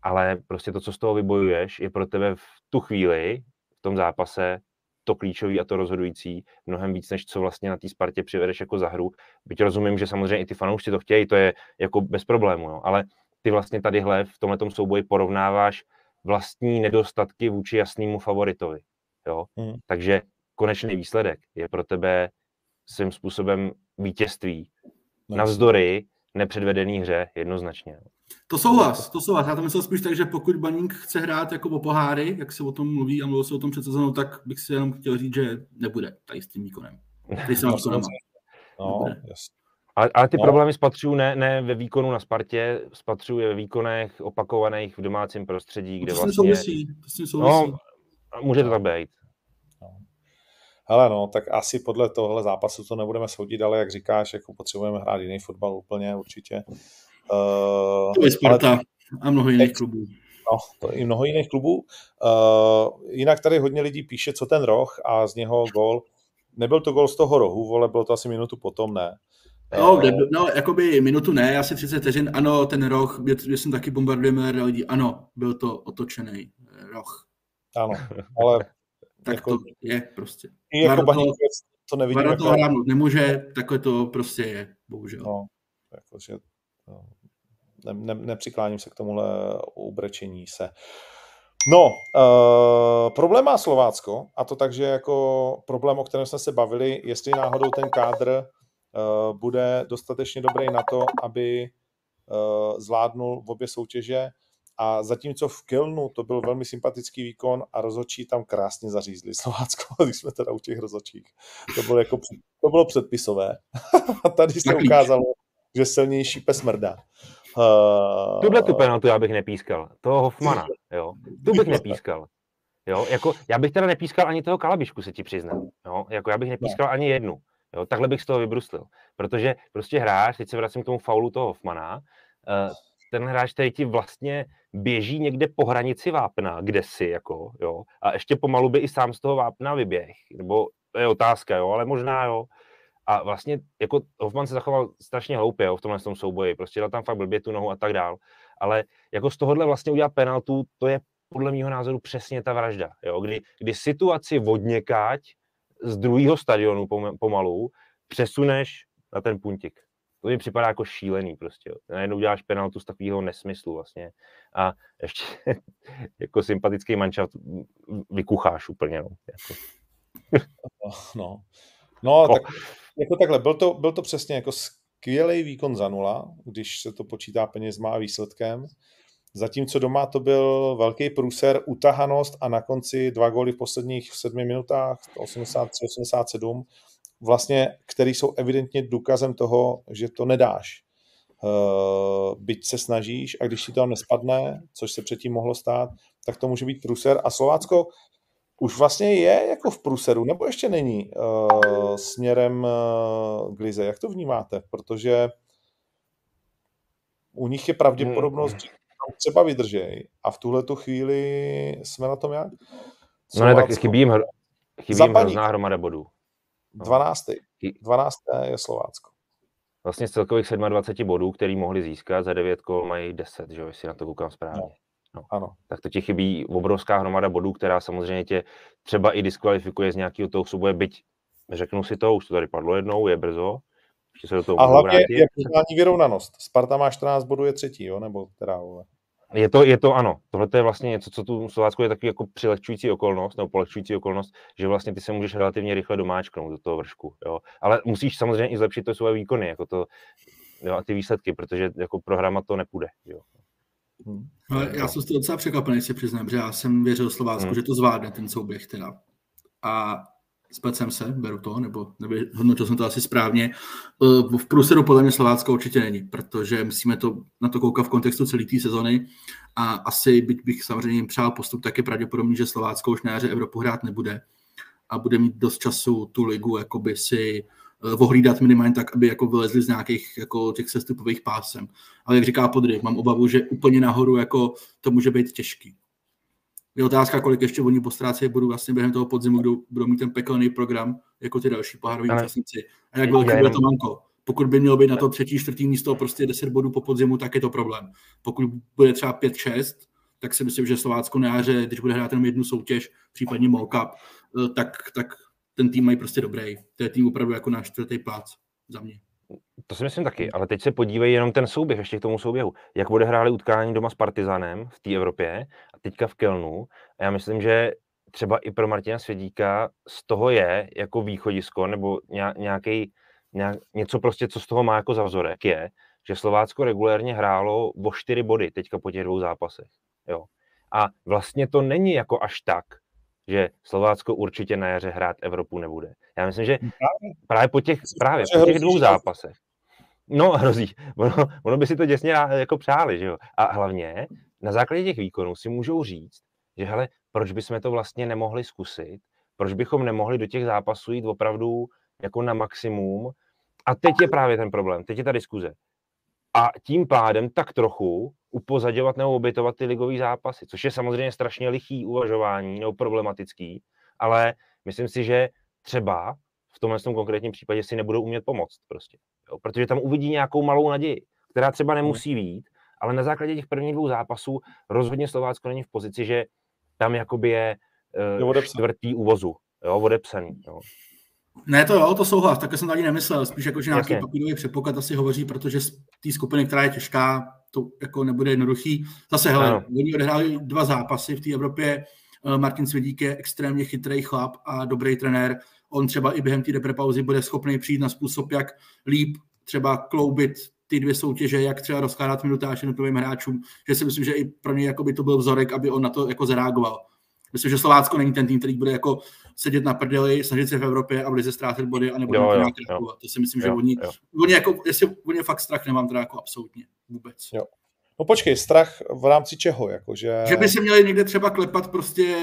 ale prostě to, co z toho vybojuješ, je pro tebe v tu chvíli tom zápase to klíčový a to rozhodující mnohem víc, než co vlastně na té Spartě přivedeš jako za hru. Byť rozumím, že samozřejmě i ty fanoušci to chtějí, to je jako bez problému, no. ale ty vlastně tadyhle v tomhle souboji porovnáváš vlastní nedostatky vůči jasnému favoritovi. Jo? Hmm. Takže konečný výsledek je pro tebe svým způsobem vítězství. No. Navzdory nepředvedený hře jednoznačně. To souhlas, to souhlas. Já to myslel spíš tak, že pokud Baník chce hrát jako o poháry, jak se o tom mluví a mluvil se o tom před sezónou, tak bych si jenom chtěl říct, že nebude tady s tím výkonem. Tady se no, no, ale, ale ty no. problémy spatřují ne, ne ve výkonu na Spartě, spatřují je ve výkonech opakovaných v domácím prostředí, kde to vlastně... Souvisí, to s tím souvisí. No, může to tak být. Hele no, tak asi podle tohle zápasu to nebudeme soudit, ale jak říkáš, jako potřebujeme hrát jiný fotbal úplně určitě. Uh, to je Sparta ale... a mnoho jiných klubů. No, to i mnoho jiných klubů. Uh, jinak tady hodně lidí píše, co ten roh a z něho gol. Nebyl to gol z toho rohu, vole, bylo to asi minutu potom, ne? No, kde, no, jakoby minutu ne, asi 30 vteřin, ano, ten roh, kde jsem taky bombardujeme lidí, ano, byl to otočený roh. Ano, ale tak jako, to je prostě. I jako baník, to nevidím. Vara to jako... nemůže, takhle to prostě je, bohužel. No, jakože, no, ne, ne, nepřikláním se k tomuhle ubrečení se. No, uh, problém má Slovácko, a to takže jako problém, o kterém jsme se bavili, jestli náhodou ten kádr uh, bude dostatečně dobrý na to, aby uh, zvládnul v obě soutěže. A zatímco v Kilnu to byl velmi sympatický výkon a rozhodčí tam krásně zařízli Slovácko, když jsme teda u těch rozhodčích. To bylo, jako, to bylo předpisové. a tady se ukázalo, že silnější pes mrdá. Uh... Tuhle tu penaltu já bych nepískal. Toho Hoffmana, jo. Tu bych nepískal. Jo, jako, já bych teda nepískal ani toho Kalabišku, se ti přiznám. Jo, jako já bych nepískal ani jednu. Jo, takhle bych z toho vybruslil. Protože prostě hráč, teď se vracím k tomu faulu toho Hoffmana, uh, ten hráč, který ti vlastně běží někde po hranici vápna, kde si, jako, jo, a ještě pomalu by i sám z toho vápna vyběh, nebo to je otázka, jo, ale možná, jo. A vlastně jako Hoffman se zachoval strašně hloupě jo, v tomhle tom souboji, prostě dal tam fakt blbě tu nohu a tak dál, ale jako z tohohle vlastně udělat penaltu, to je podle mého názoru přesně ta vražda, jo, kdy, kdy situaci vodněkáť z druhého stadionu pomalu přesuneš na ten puntik to mi připadá jako šílený prostě. Jo. Najednou děláš penaltu z takového nesmyslu vlastně. A ještě jako sympatický mančat vykucháš úplně. No, jako. no. no oh. tak jako takhle, byl to, byl to přesně jako skvělý výkon za nula, když se to počítá penězma a výsledkem. Zatímco doma to byl velký průser, utahanost a na konci dva góly v posledních sedmi minutách, 83-87, vlastně, který jsou evidentně důkazem toho, že to nedáš. Uh, byť se snažíš a když ti to nespadne, což se předtím mohlo stát, tak to může být průser. A Slovácko už vlastně je jako v průseru, nebo ještě není uh, směrem uh, k Lize. Jak to vnímáte? Protože u nich je pravděpodobnost, hmm. že třeba vydržej a v tuhle tu chvíli jsme na tom jak? Slovácko. No ne, tak chybí jim, chybí jim hrozná hromada bodů. 12. 12. je Slovácko. Vlastně z celkových 27 bodů, který mohli získat, za 9 kol mají 10, že jo, jestli na to koukám správně. No. No. Ano. Tak to ti chybí obrovská hromada bodů, která samozřejmě tě třeba i diskvalifikuje z nějakého toho souboje, byť řeknu si to, už to tady padlo jednou, je brzo. Ještě se do toho A hlavně vrátit. je vyrovnanost. Sparta má 14 bodů, je třetí, jo, nebo která vole. Je to, je to ano. Tohle je vlastně něco, co tu Slovácku je takový jako přilehčující okolnost, nebo polehčující okolnost, že vlastně ty se můžeš relativně rychle domáčknout do toho vršku. Jo. Ale musíš samozřejmě i zlepšit to svoje výkony, jako to, jo, a ty výsledky, protože jako programa to nepůjde. Jo. Hmm. Ale já jsem z toho docela překvapený, si přiznám, že já jsem věřil Slovácku, hmm. že to zvládne ten souběh teda. A splet jsem se, beru to, nebo, hodnotil jsem to asi správně. Eh, v průseru podle mě Slovácko určitě není, protože musíme to, na to koukat v kontextu celé té sezony a asi byť bych samozřejmě jim přál postup, tak je pravděpodobný, že Slovácko už na jaře Evropu hrát nebude a bude mít dost času tu ligu jakoby si eh, ohlídat minimálně tak, aby jako vylezli z nějakých jako těch sestupových pásem. Ale jak říká Podry, mám obavu, že úplně nahoru jako to může být těžký. Je otázka, kolik ještě oni postrácejí budou vlastně během toho podzimu, kdo budou mít ten pekelný program, jako ty další pohároví účastníci. A jak velký bude to manko. Pokud by mělo být na to třetí, čtvrtý místo prostě 10 bodů po podzimu, tak je to problém. Pokud bude třeba 5-6, tak si myslím, že Slovácko na jaře, když bude hrát jenom jednu soutěž, případně Mall Cup, eh, tak, tak ten tým mají prostě dobrý. To je tým opravdu jako náš čtvrtý plác za mě. To si myslím taky, ale teď se podívej jenom ten souběh, ještě k tomu souběhu. Jak odehráli utkání doma s Partizanem v té Evropě teďka v Kelnu. A já myslím, že třeba i pro Martina Svědíka z toho je jako východisko nebo nějaký, nějak, něco prostě, co z toho má jako za vzorek, je, že Slovácko regulérně hrálo o čtyři body teďka po těch dvou zápasech. Jo. A vlastně to není jako až tak, že Slovácko určitě na jaře hrát Evropu nebude. Já myslím, že právě po těch, právě po těch dvou zápasech, no hrozí, ono, ono by si to děsně jako přáli, že jo. A hlavně na základě těch výkonů si můžou říct, že hele, proč bychom to vlastně nemohli zkusit, proč bychom nemohli do těch zápasů jít opravdu jako na maximum. A teď je právě ten problém, teď je ta diskuze. A tím pádem tak trochu upozaděvat nebo obětovat ty ligové zápasy, což je samozřejmě strašně lichý uvažování nebo problematický, ale myslím si, že třeba v tomhle tom konkrétním případě si nebudou umět pomoct prostě. Jo? Protože tam uvidí nějakou malou naději, která třeba nemusí být, ale na základě těch prvních dvou zápasů rozhodně Slovácko není v pozici, že tam jakoby je uh, čtvrtý uvozu, jo, odepsaný. Jo. Ne, to jo, to souhlas, také jsem tady nemyslel, spíš jako, že nějaký Jasně. papírový předpoklad asi hovoří, protože z té skupiny, která je těžká, to jako nebude jednoduchý. Zase, hele, oni odehráli dva zápasy v té Evropě, eh, Martin Svědík je extrémně chytrý chlap a dobrý trenér. On třeba i během té pauzy bude schopný přijít na způsob, jak líp třeba kloubit ty dvě soutěže, jak třeba rozkládat minutáž jednotlivým hráčům, že si myslím, že i pro něj jako by to byl vzorek, aby on na to jako zareagoval. Myslím, že Slovácko není ten tým, který bude jako sedět na prdeli, snažit se v Evropě a v lize ztrácet body a nebo jo, jo, jo. To si myslím, jo, že oni, jo. oni jako, jestli oni fakt strach nemám teda jako absolutně vůbec. Jo. No počkej, strach v rámci čeho? Jako, že... že by se měli někde třeba klepat prostě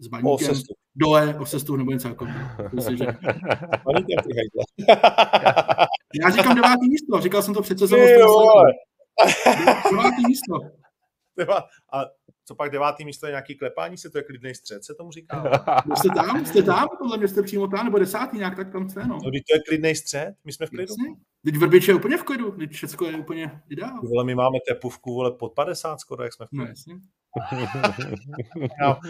s baníkem o dole o sestu nebo něco jako. že... Já říkám devátý místo, říkal jsem to před sezónou. Devátý místo. A co pak devátý místo je nějaký klepání se, to je klidný střed, se tomu říká. jste tam, jste tam, podle mě jste přímo tam, nebo desátý nějak tak tam jste, no. no to je klidný střed, my jsme v klidu. Teď Vrbič je úplně v klidu, teď všechno je úplně ideál. Vole, my máme tepůvku, vole, pod 50 skoro, jak jsme v klidu. No, jasně. no,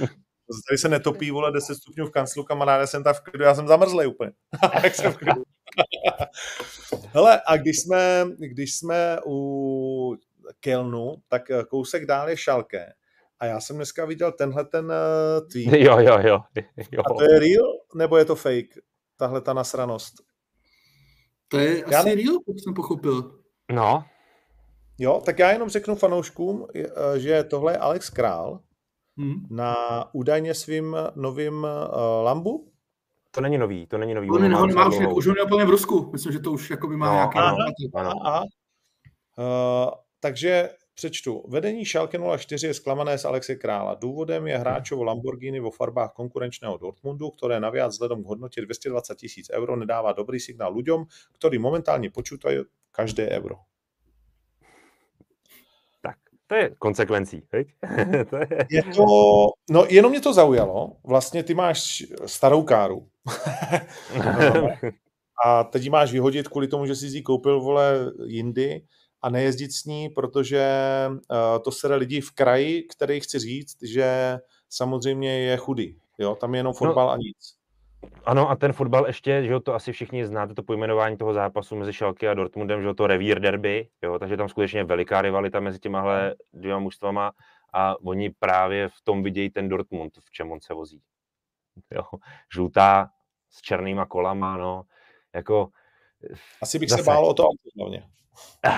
tady se netopí, vole, 10 stupňů v kanclu, kamaráde, jsem tam v klidu, já jsem zamrzlej úplně. jak jsem v klidu. Hele, a když jsme, když jsme u Kelnu, tak kousek dál je Šalke. A já jsem dneska viděl tenhle ten uh, tweet. Jo, jo, jo, jo. A to je real, nebo je to fake? Tahle ta nasranost. To je já asi ne... real, jak jsem pochopil. No. Jo, tak já jenom řeknu fanouškům, eh, že tohle je Alex Král hmm. na údajně svým novým uh, Lambu. To není nový, to není nový. On, on, on má už, už on je úplně v Rusku. Myslím, že to už jakoby má no, nějaký... Ano, ano. Aha. Uh, takže Přečtu. Vedení Schalke 04 je zklamané z Alexe Krála. Důvodem je hráčovo Lamborghini vo farbách konkurenčného Dortmundu, které naviac vzhledem k hodnotě 220 tisíc euro nedává dobrý signál ľuďom, ktorí momentálně počítají každé euro. To je konsekvencí, to je... je to, no jenom mě to zaujalo. Vlastně ty máš starou káru. a teď ji máš vyhodit kvůli tomu, že jsi ji koupil, vole, jindy a nejezdit s ní, protože uh, to sere lidi v kraji, který chci říct, že samozřejmě je chudý. Jo? Tam je jenom no. fotbal no, a nic. Ano, a ten fotbal ještě, že to asi všichni znáte, to pojmenování toho zápasu mezi Schalke a Dortmundem, že to revír derby, jo, takže tam skutečně veliká rivalita mezi těmahle dvěma mužstvama a oni právě v tom vidějí ten Dortmund, v čem on se vozí. Jo, žlutá s černýma kolama, no, jako... Asi bych zase. se bál o to hlavně.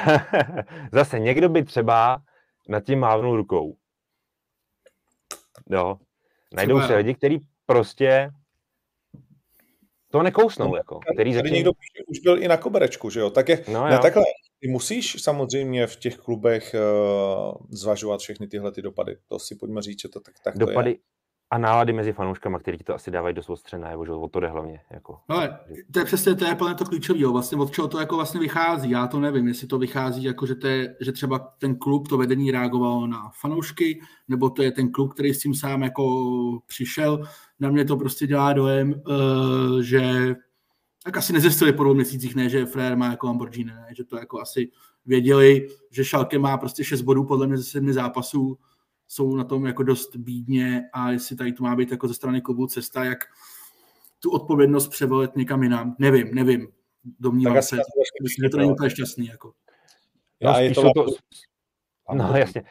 Zase někdo by třeba nad tím mávnul rukou. Jo. Najdou se lidi, kteří prostě to nekousnou, no, jako. Který tady zatím... někdo už byl i na koberečku, že jo? Tak je, no, ne, takhle, ty musíš samozřejmě v těch klubech uh, zvažovat všechny tyhle ty dopady. To si pojďme říct, že to tak, tak dopady, to je a nálady mezi fanouškama, který ti to asi dávají dost ostře najevo, že o to jde hlavně. Jako. Ale to je přesně to je plně to klíčové, vlastně od čeho to jako vlastně vychází, já to nevím, jestli to vychází jako, že, to je, že třeba ten klub, to vedení reagovalo na fanoušky, nebo to je ten klub, který s tím sám jako přišel, na mě to prostě dělá dojem, uh, že tak asi nezjistili po dvou měsících, ne, že Frér má jako Lamborghini, ne, že to jako asi věděli, že Schalke má prostě 6 bodů podle mě ze 7 zápasů, jsou na tom jako dost bídně a jestli tady to má být jako ze strany klubu cesta, jak tu odpovědnost převolit někam jinam. Nevím, nevím. Domnívám se. Myslím, že to není úplně šťastný. Jako. No, je to, to, no jasně,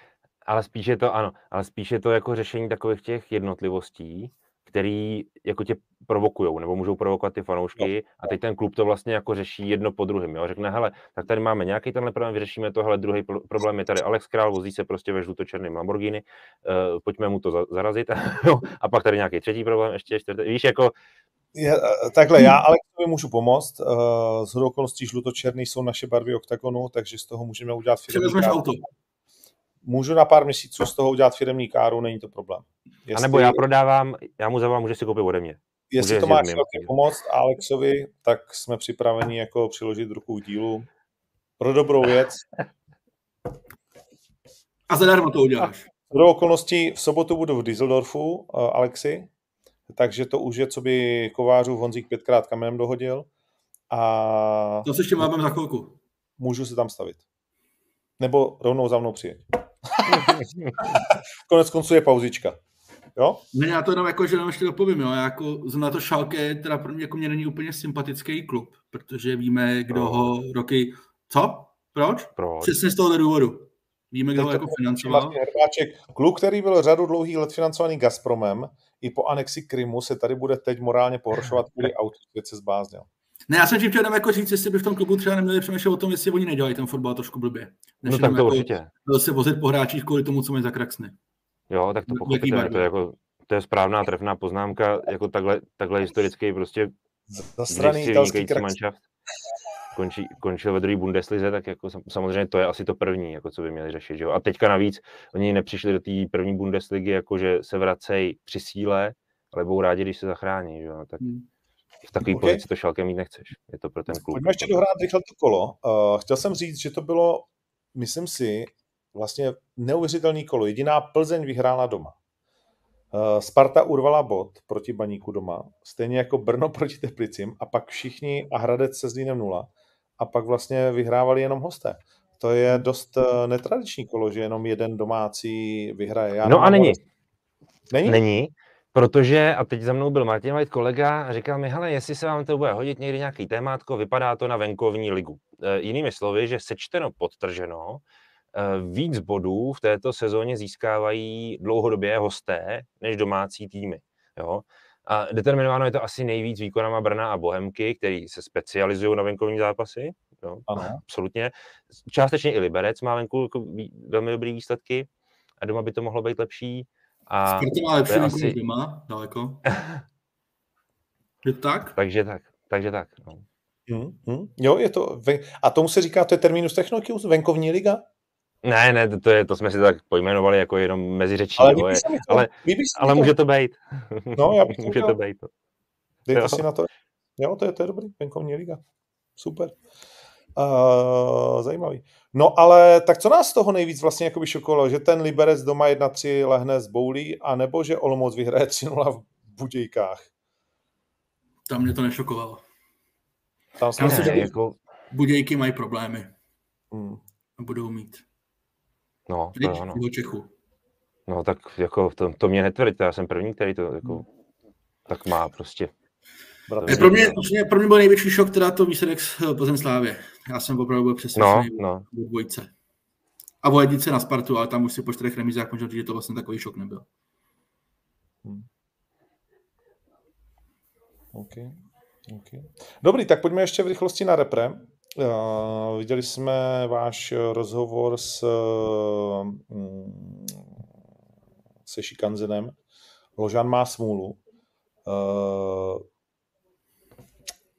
ale spíš je to, ano, ale spíš je to jako řešení takových těch jednotlivostí, který jako tě provokují, nebo můžou provokovat ty fanoušky a teď ten klub to vlastně jako řeší jedno po druhém, jo, řekne, hele, tak tady máme nějaký tenhle problém, vyřešíme to, hele, druhý problém je tady Alex Král, vozí se prostě ve žlutočerném Lamborghini, uh, pojďme mu to za, zarazit, a pak tady nějaký třetí problém, ještě čtvrtý, víš, jako je, eh, takhle, já Alexovi můžu pomoct. Uh, z okolností žlutočerný jsou naše barvy oktagonu, takže z toho můžeme udělat firmní auto. Můžu na pár měsíců z toho udělat firmní káru, není to problém. Jestli, a nebo já prodávám, já mu zavám, může si koupit ode mě. Jestli to máš pomoct Alexovi, tak jsme připraveni jako přiložit ruku k dílu pro dobrou věc. A zadarmo to uděláš. Do okolností v sobotu budu v Düsseldorfu, uh, Alexi, takže to už je, co by Kovářův Honzík pětkrát kamenem dohodil. A... To se ještě máme za chvilku. Můžu se tam stavit. Nebo rovnou za mnou přijet. Konec konců je pauzička. Jo? Ne, já to jenom jako, že jenom ještě dopovím, jo. Já jako na to Šalke, teda pro mě, jako mě není úplně sympatický klub, protože víme, kdo ho roky... Co? Proč? Proč? Přesně z toho důvodu. Víme, kdo ho jako financoval. Hrbáček, kluk, který byl řadu dlouhých let financovaný Gazpromem, i po anexi Krymu se tady bude teď morálně pohoršovat kvůli autu, se zbáznil. Ne, já jsem tím chtěl jako říct, jestli by v tom klubu třeba neměli přemýšlet o tom, jestli oni nedělají ten fotbal trošku blbě. Než no tak to jako určitě. se vozit po hráčích kvůli tomu, co mají za kraxny. Jo, tak to pochopitelně, to je, jako, to je správná trefná poznámka, jako takhle, takhle historicky prostě Zasraný italský manšaft končí, končil ve druhé Bundeslize, tak jako samozřejmě to je asi to první, jako co by měli řešit. Že jo? A teďka navíc oni nepřišli do té první Bundesligy, jako že se vracejí při síle, ale budou rádi, když se zachrání. Že jo? Tak hmm. V takové okay. pozici to šalkem mít nechceš. Je to pro ten klub. Pojďme ještě dohrát rychle to kolo. Uh, chtěl jsem říct, že to bylo, myslím si, vlastně neuvěřitelný kolo. Jediná Plzeň vyhrála doma. Uh, Sparta urvala bod proti Baníku doma, stejně jako Brno proti Teplicím a pak všichni a Hradec se Zlínem nula a pak vlastně vyhrávali jenom hosté. To je dost eh, netradiční kolo, že jenom jeden domácí vyhraje. Já no a není. Není? Není, protože, a teď za mnou byl Martin White kolega a říkal mi, hele, jestli se vám to bude hodit někdy nějaký témátko, vypadá to na venkovní ligu. E, jinými slovy, že sečteno, podtrženo, e, víc bodů v této sezóně získávají dlouhodobě hosté než domácí týmy. Jo? A determinováno je to asi nejvíc výkonama Brna a Bohemky, který se specializují na venkovní zápasy. Jo, ano. Absolutně. Částečně i Liberec má venku jako velmi dobré výsledky a doma by to mohlo být lepší. A Sparta má lepší venku asi... doma, daleko. je tak? Takže tak, takže tak. No. Hmm, hmm. Jo, je to, a tomu se říká, to je terminus technicus, venkovní liga? Ne, ne, to, je, to jsme si tak pojmenovali jako jenom mezi řečí, ale, je, ale, ale může to být. No, já bych to může to být. Dejte jo. si na to. Jo, to je, to je dobrý, venkovní liga. Super. Uh, zajímavý. No ale tak co nás z toho nejvíc vlastně jakoby šokovalo, že ten Liberec doma 1-3 lehne z Boulí, anebo že Olomouc vyhraje 3-0 v Budějkách? Tam mě to nešokovalo. Tam jsme ne, že jako... Budějky mají problémy. Hmm. Budou mít. No, to ano. Čechu. No tak jako to, to mě netvrďte, já jsem první, který to jako hmm. tak má prostě. Pro, mě, pro mě byl největší šok teda to výsledek z eh, Plzeň Slávě. Já jsem opravdu byl přesvědčený no, no. dvojce. A o jednice na Spartu, ale tam už si po čtyřech remízách možná říct, že to vlastně takový šok nebyl. Hmm. Okay. Okay. Dobrý, tak pojďme ještě v rychlosti na repre. Uh, viděli jsme váš rozhovor s, um, se Šikanzenem. Ložan má smůlu. Uh,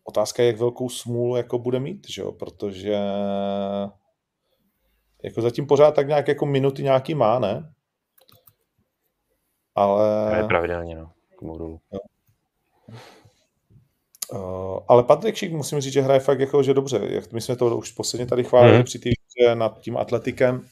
otázka je, jak velkou smůlu jako bude mít, že jo? protože jako zatím pořád tak nějak jako minuty nějaký má, ne? Ale... Je pravidelně, no. Jo. Uh, ale Patrik Šik, musím říct, že hraje fakt jako, že dobře. My jsme to už posledně tady chválili mm. při té nad tím atletikem.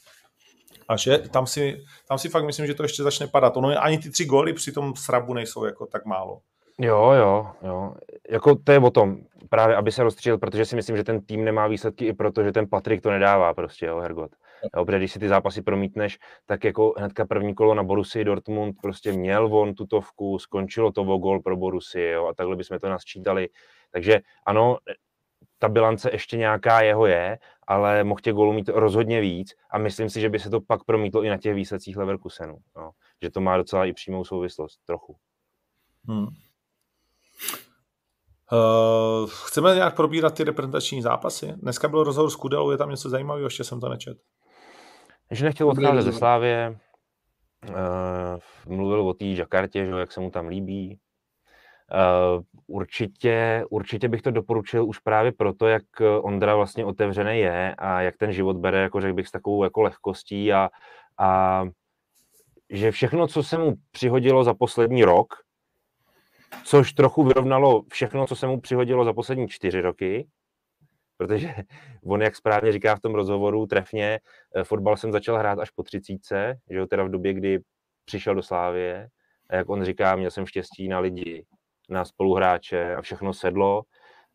A že tam si, tam si fakt myslím, že to ještě začne padat. Ono ani ty tři góly při tom srabu nejsou jako tak málo. Jo, jo, jo. Jako to je o tom, právě aby se rozstřílil, protože si myslím, že ten tým nemá výsledky i proto, že ten Patrik to nedává prostě, jo, Hergot. Jo, protože když si ty zápasy promítneš, tak jako hnedka první kolo na Borusy Dortmund prostě měl on tutovku, skončilo to o gol pro Borusy, jo, a takhle bychom to nasčítali. Takže ano, ta bilance ještě nějaká jeho je, ale mohl těch gólů mít rozhodně víc a myslím si, že by se to pak promítlo i na těch výsledcích Leverkusenu. No. Že to má docela i přímou souvislost, trochu. Hmm. Uh, chceme nějak probírat ty reprezentační zápasy? Dneska byl rozhovor s Kudelou, je tam něco zajímavého, ještě jsem to nečet. Že nechtěl odcházet ze Slávě, uh, mluvil o té Jakartě, že, jak se mu tam líbí. Uh, určitě, určitě bych to doporučil už právě proto, jak Ondra vlastně otevřený je a jak ten život bere, jako řekl bych, s takovou jako lehkostí a, a že všechno, co se mu přihodilo za poslední rok, což trochu vyrovnalo všechno, co se mu přihodilo za poslední čtyři roky, protože on, jak správně říká v tom rozhovoru, trefně, eh, fotbal jsem začal hrát až po třicítce, že jo, teda v době, kdy přišel do Slávie, a jak on říká, měl jsem štěstí na lidi, na spoluhráče a všechno sedlo,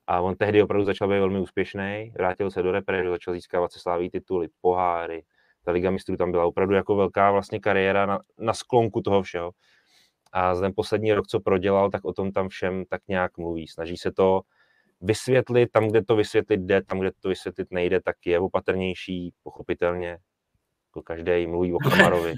a on tehdy opravdu začal být velmi úspěšný, vrátil se do repre, začal získávat se sláví tituly, poháry, ta Liga mistrů tam byla opravdu jako velká vlastně kariéra na, na sklonku toho všeho. A za ten poslední rok, co prodělal, tak o tom tam všem tak nějak mluví. Snaží se to vysvětlit tam, kde to vysvětlit jde, tam, kde to vysvětlit nejde, tak je opatrnější, pochopitelně. Jako každý mluví o Kamarovi.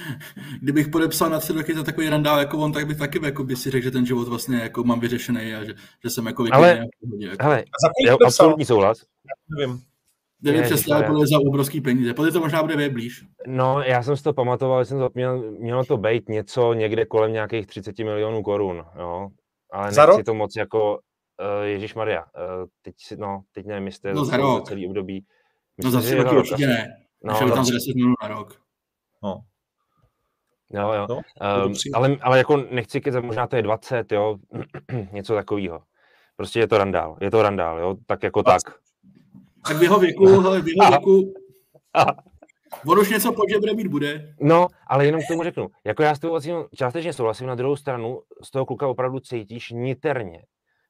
Kdybych podepsal na tři roky za takový randál jako on, tak bych taky jako by si řekl, že ten život vlastně jako mám vyřešený a že, že jsem jako Ale, jako. hele, absolutní souhlas. Nevím. Nevím přesně, ale bude za obrovský peníze. Podle to možná bude blíž. No, já jsem si to pamatoval, že jsem to měl, mělo to být něco někde kolem nějakých 30 milionů korun, jo. Ale za nechci rok? to moc jako, uh, Ježíš Maria, uh, teď, si, no, teď nevím, jestli no, za, rok. celý období. Myslím, no za tři roky určitě ne. No, no, tam z 10 milionů na rok. No. Jo, jo. No, um, ale, ale jako nechci kecat, možná to je 20, jo, něco takového. Prostě je to randál, je to randál, jo, tak jako 20. tak. Tak v jeho věku, hele, v jeho věku, On už něco pod žebrem mít bude. No, ale jenom k tomu řeknu. Jako já s tou vlastně částečně souhlasím, na druhou stranu z toho kluka opravdu cítíš niterně,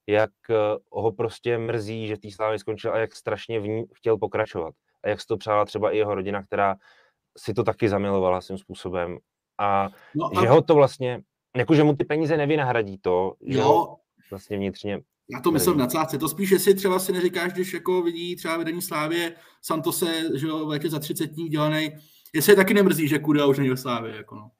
jak eh, ho prostě mrzí, že tý slávy skončil a jak strašně v ní chtěl pokračovat. A jak se to přála třeba i jeho rodina, která si to taky zamilovala svým způsobem. A, no a... že ho to vlastně, jako že mu ty peníze nevynahradí to, že jo. ho vlastně vnitřně já to myslím na cáce. To spíš, jestli třeba si neříkáš, když jako vidí třeba vedení Slávě Santose, že jo, za 30 dní dělaný, jestli je taky nemrzí, že Kudela už není ve Slávě, jako no.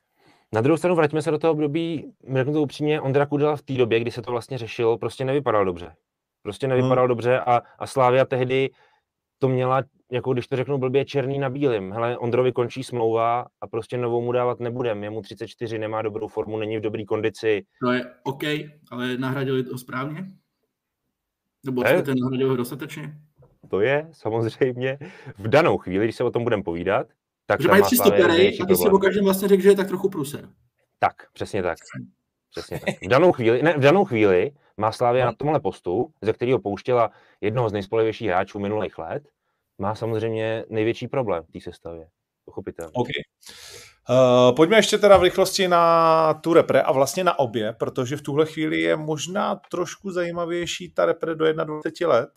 Na druhou stranu, vraťme se do toho období, řeknu to upřímně, Ondra Kudela v té době, kdy se to vlastně řešilo, prostě nevypadal dobře. Prostě nevypadal hmm. dobře a, a Slávia tehdy to měla, jako když to řeknu blbě, černý na bílým. Hele, Ondrovi končí smlouva a prostě novou mu dávat nebudem. Je mu 34, nemá dobrou formu, není v dobré kondici. To je OK, ale nahradili to správně? Nebo je, ten nahradil dostatečně? To je samozřejmě v danou chvíli, když se o tom budeme povídat, tak že mají tři stopery a ty si o každém vlastně řekl, že je tak trochu pruser. Tak, přesně tak. Přesně tak. V danou chvíli, ne, v danou chvíli má Slávě no. na tomhle postu, ze kterého pouštěla jednoho z nejspolehlivějších hráčů minulých let, má samozřejmě největší problém v té sestavě. Pochopitelně. Okay. Uh, pojďme ještě teda v rychlosti na tu repre a vlastně na obě, protože v tuhle chvíli je možná trošku zajímavější ta repre do 21 let,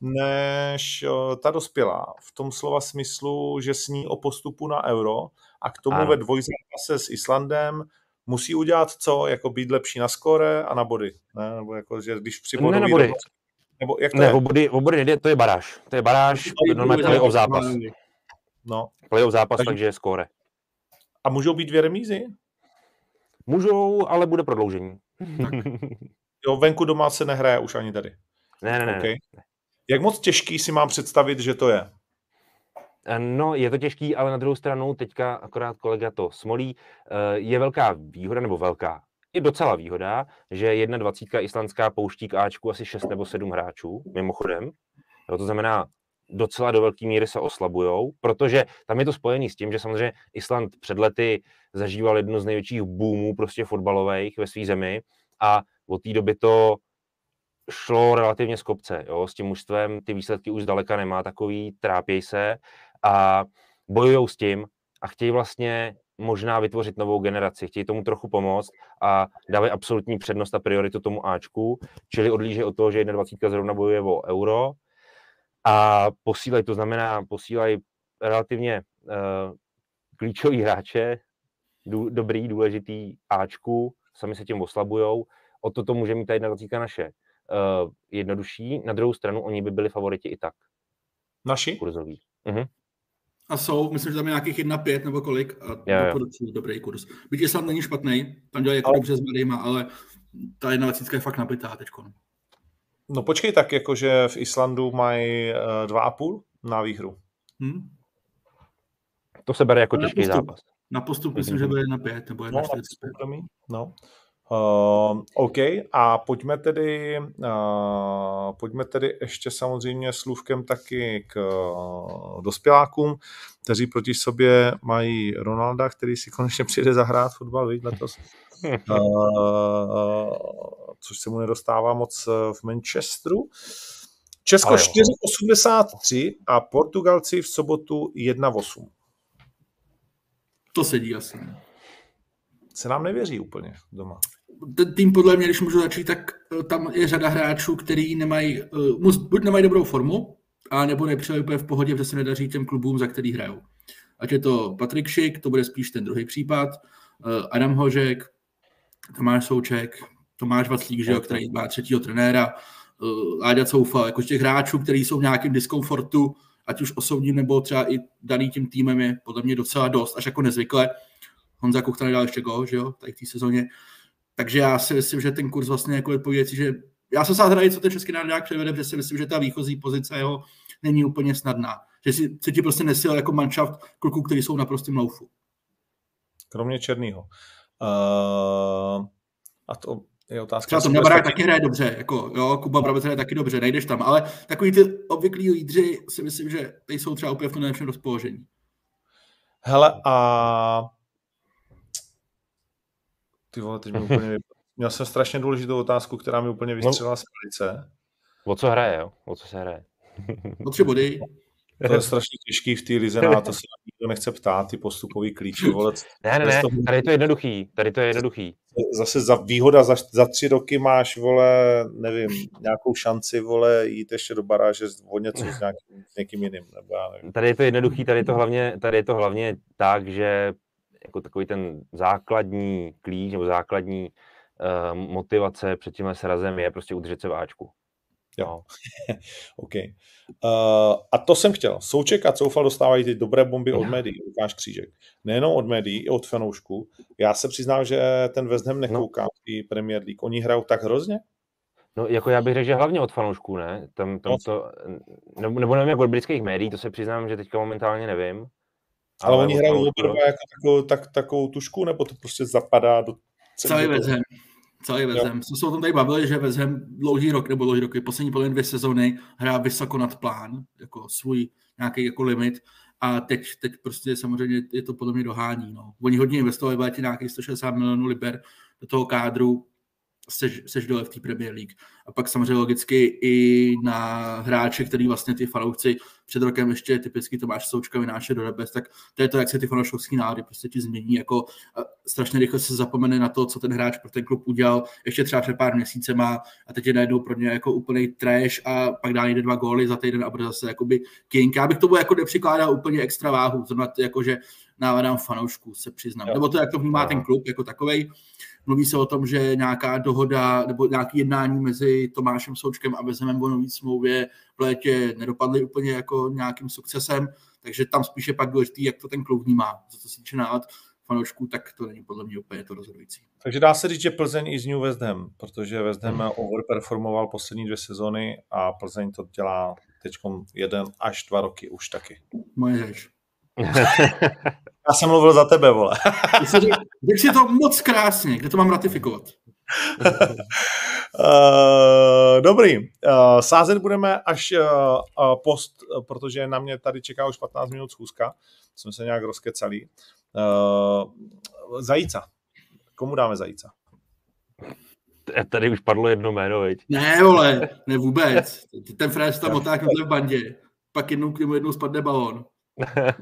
než uh, ta dospělá. V tom slova smyslu, že sní o postupu na euro a k tomu ano. ve dvojzápase s Islandem musí udělat co? Jako být lepší na skore a na body. Ne? Nebo jako, že když při ne na body. Nebo jak to ne, je? O body, nejde, to je baráž. To je baráž, normálně playoff zápas. No. Playoff zápas, takže, takže je skóre. A můžou být dvě remízy? Můžou, ale bude prodloužení. Tak. Jo, venku doma se nehraje už ani tady. Ne, ne, ne. Okay. ne. Jak moc těžký si mám představit, že to je? Eh, no, je to těžký, ale na druhou stranu teďka akorát kolega to smolí. Eh, je velká výhoda, nebo velká, je docela výhoda, že jedna dvacítka islandská pouští k Ačku asi 6 nebo 7 hráčů, mimochodem. Jo, to znamená, docela do velké míry se oslabujou, protože tam je to spojené s tím, že samozřejmě Island před lety zažíval jednu z největších boomů prostě fotbalových ve své zemi a od té doby to šlo relativně z kopce. Jo? S tím mužstvem ty výsledky už zdaleka nemá takový, trápěj se a bojují s tím a chtějí vlastně možná vytvořit novou generaci, chtějí tomu trochu pomoct a dávají absolutní přednost a prioritu tomu Ačku, čili odlíže od toho, že 21 zrovna bojuje o euro, a posílají, to znamená, posílají relativně uh, klíčový hráče, dů, dobrý, důležitý Ačku, sami se tím oslabujou. O to to může mít ta jedna naše uh, jednodušší. Na druhou stranu oni by byli favoriti i tak. Naši? Kurzový. Uh-huh. A jsou, myslím, že tam je nějakých 1,5 nebo kolik a Jo, jo. doporučuji dobrý kurz. Byť Island není špatný, tam dělají jako Ale- dobře s mladýma, ale ta 21 je fakt napitá teď. No počkej, tak jakože v Islandu mají uh, 2,5 na výhru. Hm? To se bere jako těžký postup. zápas. Na postup myslím, že bude 1,5 nebo No, 1,45. soukromí, no. Uh, OK, a pojďme tedy, uh, pojďme tedy ještě samozřejmě slůvkem taky k uh, dospělákům, kteří proti sobě mají Ronalda, který si konečně přijde zahrát fotbal, víš, letos. Uh, což se mu nedostává moc eh, v Manchesteru. Česko Ale jo. 4,83 a Portugalci v sobotu 1,8. To sedí asi. Se nám nevěří úplně doma. Ten tým podle mě, když můžu začít, tak eh, tam je řada hráčů, který nemají, eh, buď nemají dobrou formu, a nebo nepřijeli úplně v pohodě, protože se nedaří těm klubům, za který hrajou. Ať je to Patrik Šik, to bude spíš ten druhý případ, Adam Hožek, Tomáš Souček, Tomáš Vaclík, že jo, který má třetího trenéra, eh, Láďa Coufa, jako těch hráčů, kteří jsou v nějakém diskomfortu, ať už osobním nebo třeba i daný tím týmem je podle mě docela dost, až jako nezvykle. Honza Kuchta nedal ještě gol, že jo, tady v té sezóně. Takže já si myslím, že ten kurz vlastně jako odpovědět, že já jsem se hraji, co ten český národák převede, protože si myslím, že ta výchozí pozice jeho není úplně snadná. Že si, se ti prostě nesil jako manšaft kluků, kteří jsou na prostém loufu. Kromě Černýho. Uh, a to je otázka. Třeba jestli Tomě bude Barák stačit. taky hraje dobře, jako jo, Kuba Brabec hraje taky dobře, nejdeš tam, ale takový ty obvyklí lídři si myslím, že ty jsou třeba úplně v tom nejlepším rozpoložení. Hele, a ty vole, teď mi úplně. Měl jsem strašně důležitou otázku, která mi úplně vystřelila z palice. O co hraje, jo? O co se hraje? O tři body, To je strašně těžký v té lize, no a to se nikdo nechce ptát, ty postupový klíče, vole. Ne, ne, ne, tady je to jednoduchý, tady to je jednoduchý. Zase za výhoda za, za tři roky máš, vole, nevím, nějakou šanci, vole, jít ještě do baráže o něco s, nějakým, s někým jiným, nebo já nevím. Tady je to jednoduchý, tady je to hlavně, tady je to hlavně tak, že jako takový ten základní klíč nebo základní uh, motivace před tímhle srazem je prostě udržet se v Ačku. Jo. No. OK. Uh, a to jsem chtěl. Souček a Coufal dostávají ty dobré bomby od médií, Lukáš Křížek. Nejenom od médií, i od fanoušků. Já se přiznám, že ten West Ham nekoukám v té Premier League. Oni hrajou tak hrozně? No, jako já bych řekl, že hlavně od fanoušků, ne? Tam, tam Moc. to, nebo, nebo nevím, jak od britských médií, to se přiznám, že teďka momentálně nevím. Ale, oni od hrajou fanoušků, dva jako takovou, tak, takovou tušku, nebo to prostě zapadá do celý? West Ham. Celý West. Ham. Jsme se o tom tady bavili, že West Ham dlouhý rok, nebo dlouhý roky, poslední podle dvě sezóny hrá vysoko nad plán, jako svůj nějaký jako limit. A teď, teď prostě samozřejmě je to podle mě dohání. No. Oni hodně investovali létě nějakých 160 milionů liber do toho kádru, seš, seš dole v té Premier League. A pak samozřejmě logicky i na hráče, který vlastně ty fanoušci před rokem ještě typicky Tomáš Součka vynáše do nebes, tak to je to, jak se ty fanouškovský nálady prostě ti změní. Jako strašně rychle se zapomene na to, co ten hráč pro ten klub udělal, ještě třeba před pár měsícema a teď je najednou pro ně jako úplný trash a pak dá jde dva góly za týden a bude zase jakoby king. Já bych tomu jako nepřikládal úplně extra váhu, zrovna to jako, že návadám fanoušků, se přiznám. Jo. Nebo to, jak to vnímá ten klub jako takovej. Mluví se o tom, že nějaká dohoda nebo nějaké jednání mezi Tomášem Součkem a Vezemem o nový smlouvě v létě nedopadly úplně jako nějakým sukcesem, takže tam spíše pak důležitý, jak to ten klub vnímá. Za to se týče nálad fanoušků, tak to není podle mě úplně to rozhodující. Takže dá se říct, že Plzeň i z New West Ham, protože West Ham overperformoval poslední dvě sezony a Plzeň to dělá teď jeden až dva roky už taky. Moje řeč. Já jsem mluvil za tebe, vole. Řekl si to moc krásně, kde to mám ratifikovat. Uh, dobrý. Uh, sázet budeme až uh, uh, post, protože na mě tady čeká už 15 minut schůzka. Jsme se nějak rozkecali. Uh, zajíca. Komu dáme zajíca? Tady už padlo jedno jméno, viď? Ne, vole, ne vůbec. Ten fréz tam otáhne v bandě. Pak jednou k němu jednou spadne balón.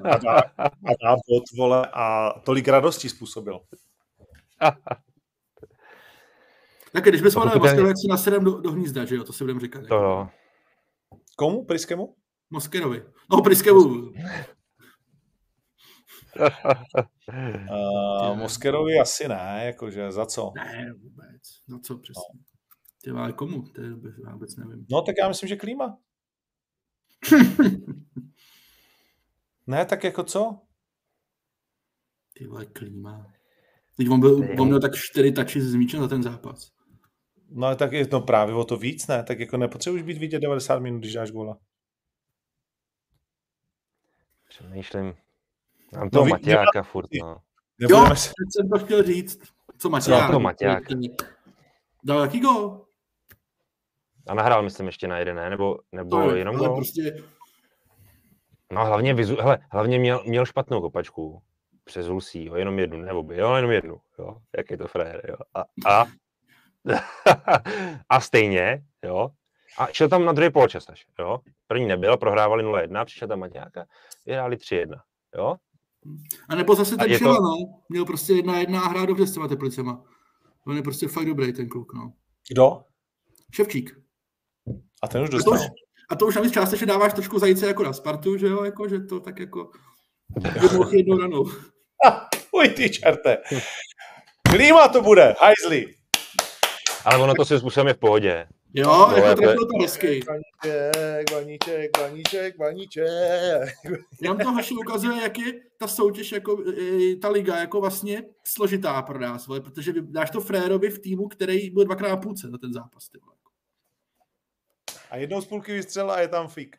A dá, a dá bod, vole, a tolik radostí způsobil. Tak když bychom dali jak si nasedem do, do hnízda, že jo, to si budeme říkat. To jo. Komu? Priskemu? Moskerovi. No, Priskevu. Uh, Moskerovi asi ne, jakože za co? Ne, vůbec. Za co přesně? Ty ale komu? To je, já vůbec nevím. No tak já myslím, že klíma. ne, tak jako co? Ty vole, klíma. Teď on, byl, on měl tak čtyři tači z míčem za ten zápas. No ale tak je to právě o to víc, ne? Tak jako nepotřebuješ být vidět 90 minut, když dáš góla. Přemýšlím. Mám toho no, Matějáka furt, no. Jo, teď jsem to chtěl říct. Co Matěják? Co Matěják? Dal jaký gol? A nahrál, myslím, ještě na jeden, ne? Nebo, nebo to jenom gol? Prostě... No hlavně, vizu, hele, hlavně měl, měl špatnou kopačku přes jo, jenom jednu, nebo by, jo, jenom jednu, jo, jak je to frajer, jo. A, a, a stejně, jo, a šel tam na druhý poločas až, jo. První nebyl, prohrávali 0-1, přišel tam Maťáka, vyhráli 3-1, jo. A nebo zase ten Šela, to... no. Měl prostě jedna jedna a hrál dobře s těma teplicema. On je prostě fakt dobrý ten kluk, no. Kdo? Ševčík. A ten už dostal. A to už, a to už navíc částečně dáváš trošku zajíce jako na Spartu, že jo, jako, že to tak jako mohl jednou ranou. Uj, ty čerte. Klíma to bude, hajzli. Ale ono to si způsobem je v pohodě. Jo, no, jako trefil to hezky. Vaníček, vaníček, vaníček, vaníček. Nám to Haši ukazuje, jak je ta soutěž, jako, ta liga, jako vlastně složitá pro nás, vole, protože dáš to Frérovi v týmu, který byl dvakrát půlce za ten zápas. Ty, vole. A jednou z půlky vystřel a je tam fík.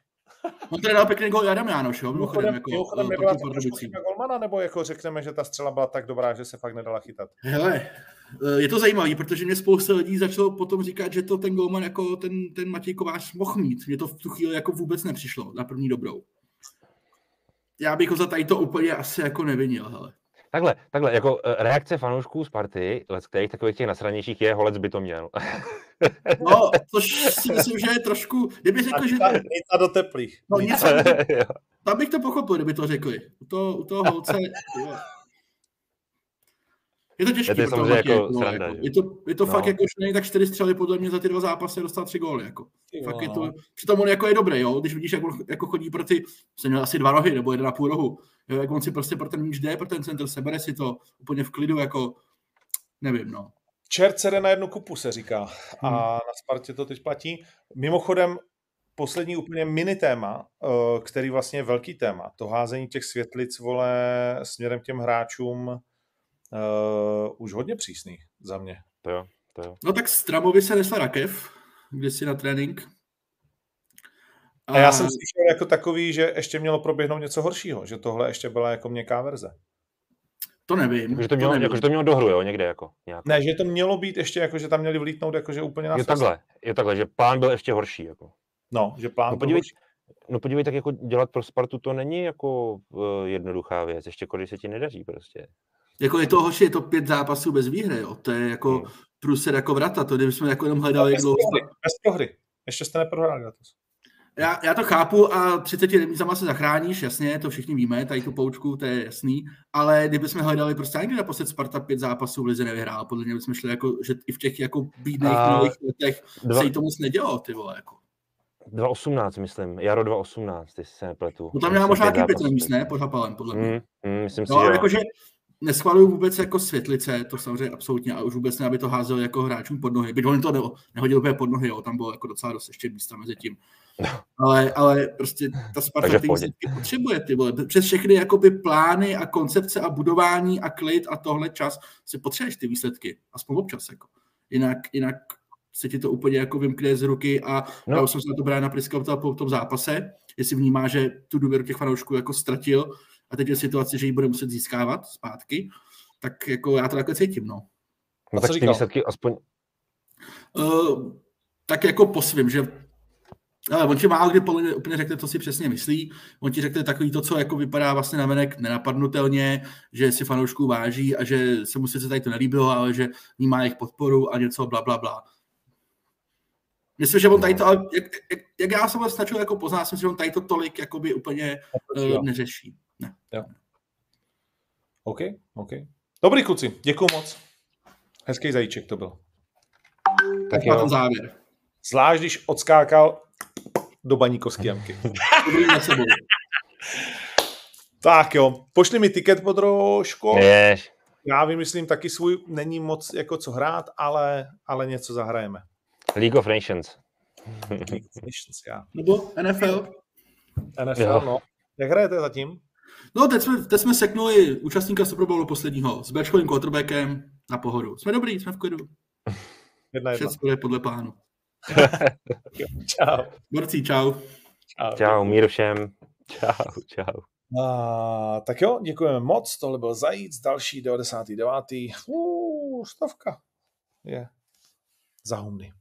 On tady dal pěkný gol Adam Jánoš, jo, mimochodem. Jako, mimochodem nebyla to golmana, nebo jako řekneme, že ta střela byla tak dobrá, že se fakt nedala chytat? Hele, je to zajímavé, protože mě spousta lidí začalo potom říkat, že to ten golman jako ten, ten Matěj Kovář mohl mít. Mně to v tu chvíli jako vůbec nepřišlo na první dobrou. Já bych ho za tady to úplně asi jako nevinil, hele. Takhle, takhle, jako eh, reakce fanoušků Sparty, z kterých takových těch nasranějších je, Holec by to měl. no, což si myslím, že je trošku, kdyby řekl, že... A do teplých. No, něco, tam bych to pochopil, kdyby to řekli. U toho, u toho Holce, jo. Je to těžké. Je to, jako, jako, sranda, jako. Je to, je to no. fakt jako, že není tak čtyři střely podle mě za ty dva zápasy dostat tři góly. Jako. Fakt je to, no. přitom on jako je dobrý, jo? když vidíš, jak on jako chodí pro ty, jsem měl asi dva rohy nebo jeden a půl rohu, jo? jak on si prostě pro ten míč jde, pro ten center, sebere si to úplně v klidu, jako nevím, no. Čert se jde na jednu kupu, se říká. A hmm. na Spartě to teď platí. Mimochodem, poslední úplně mini téma, eh, který vlastně je velký téma, to házení těch světlic, vole, směrem k těm hráčům, uh, už hodně přísný za mě. To jo, to jo. No tak Stramovi se nesla rakev, když si na trénink. A... a já jsem slyšel jako takový, že ještě mělo proběhnout něco horšího, že tohle ještě byla jako měkká verze. To nevím. Jako, že to mělo, to jako, že to mělo dohru, jo, někde jako. Nějak. Ne, že to mělo být ještě, jako, že tam měli vlítnout jako, že úplně na Je takhle, je takhle, že plán byl ještě horší. Jako. No, že plán no, podívej, No podívej, tak jako dělat pro Spartu to není jako uh, jednoduchá věc, ještě když se ti nedaří prostě. Jako je to hoši, je to pět zápasů bez výhry, jo. To je jako hmm. průser jako vrata, to kdybychom jako jenom hledali, jak dlouho... Bez prohry, ještě jste neprohráli letos. Já, já to chápu a 30 remízama se zachráníš, jasně, to všichni víme, tady tu poučku, to je jasný, ale kdybychom hledali prostě někdy naposled Sparta pět zápasů v Lize nevyhrál, podle mě bychom šli jako, že i v těch jako bídných a... nových letech dva... se jí to moc nedělo, ty vole, jako. 2.18, myslím, Jaro 2.18, ty se nepletu. No tam měla možná taky pět remíz, ne, pod Hapalem, podle mě. Mm, mm, myslím no, si, jakože neschvaluju vůbec jako světlice, to samozřejmě absolutně, a už vůbec ne, aby to házel jako hráčům pod nohy. Byť on to ne, nehodil úplně pod nohy, jo, tam bylo jako docela dost ještě místa mezi tím. No. Ale, ale prostě ta Sparta ty výsledky potřebuje, ty vole. Přes všechny jakoby plány a koncepce a budování a klid a tohle čas si potřebuješ ty výsledky, aspoň občas, jako. Jinak, jinak se ti to úplně jako vymkne z ruky a no. já jsem se na to Briana Priska po tom zápase, jestli vnímá, že tu důvěru těch fanoušků jako ztratil a teď je situace, že ji bude muset získávat zpátky, tak jako já to takhle cítím, no. No tak ty výsledky aspoň... Uh, tak jako po svým, že ale on ti málo kdy podle úplně řekne, co si přesně myslí. On ti řekne takový to, co jako vypadá vlastně na venek nenapadnutelně, že si fanoušků váží a že se mu sice tady to nelíbilo, ale že má jejich podporu a něco bla, bla, bla. Myslím, že on tady to, jak, jak, jak já jsem stačil jako poznat, myslím, že on tady to tolik jakoby úplně uh, neřeší. Jo. OK, OK. Dobrý kluci, děkuji moc. Hezký zajíček to byl. Tak jo. závěr. Zvlášť, když odskákal do baníkovské jamky. Tak jo, pošli mi tiket po trošku. Jež. Já vymyslím taky svůj, není moc jako co hrát, ale, ale něco zahrajeme. League of Nations. Nations, já. Nebo NFL. NFL, Jo. no. Jak hrajete zatím? No, teď jsme, teď jsme seknuli účastníka Super Bowlu posledního s Bčkovým quarterbackem na pohodu. Jsme dobrý, jsme v klidu. Jedna, jedna. Všechno je podle plánu. Čau. Borcí, čau. Čau. Čau, mír všem. Čau, čau. A, tak jo, děkujeme moc, tohle byl Zajíc, další 99. Uh, stovka je za humny.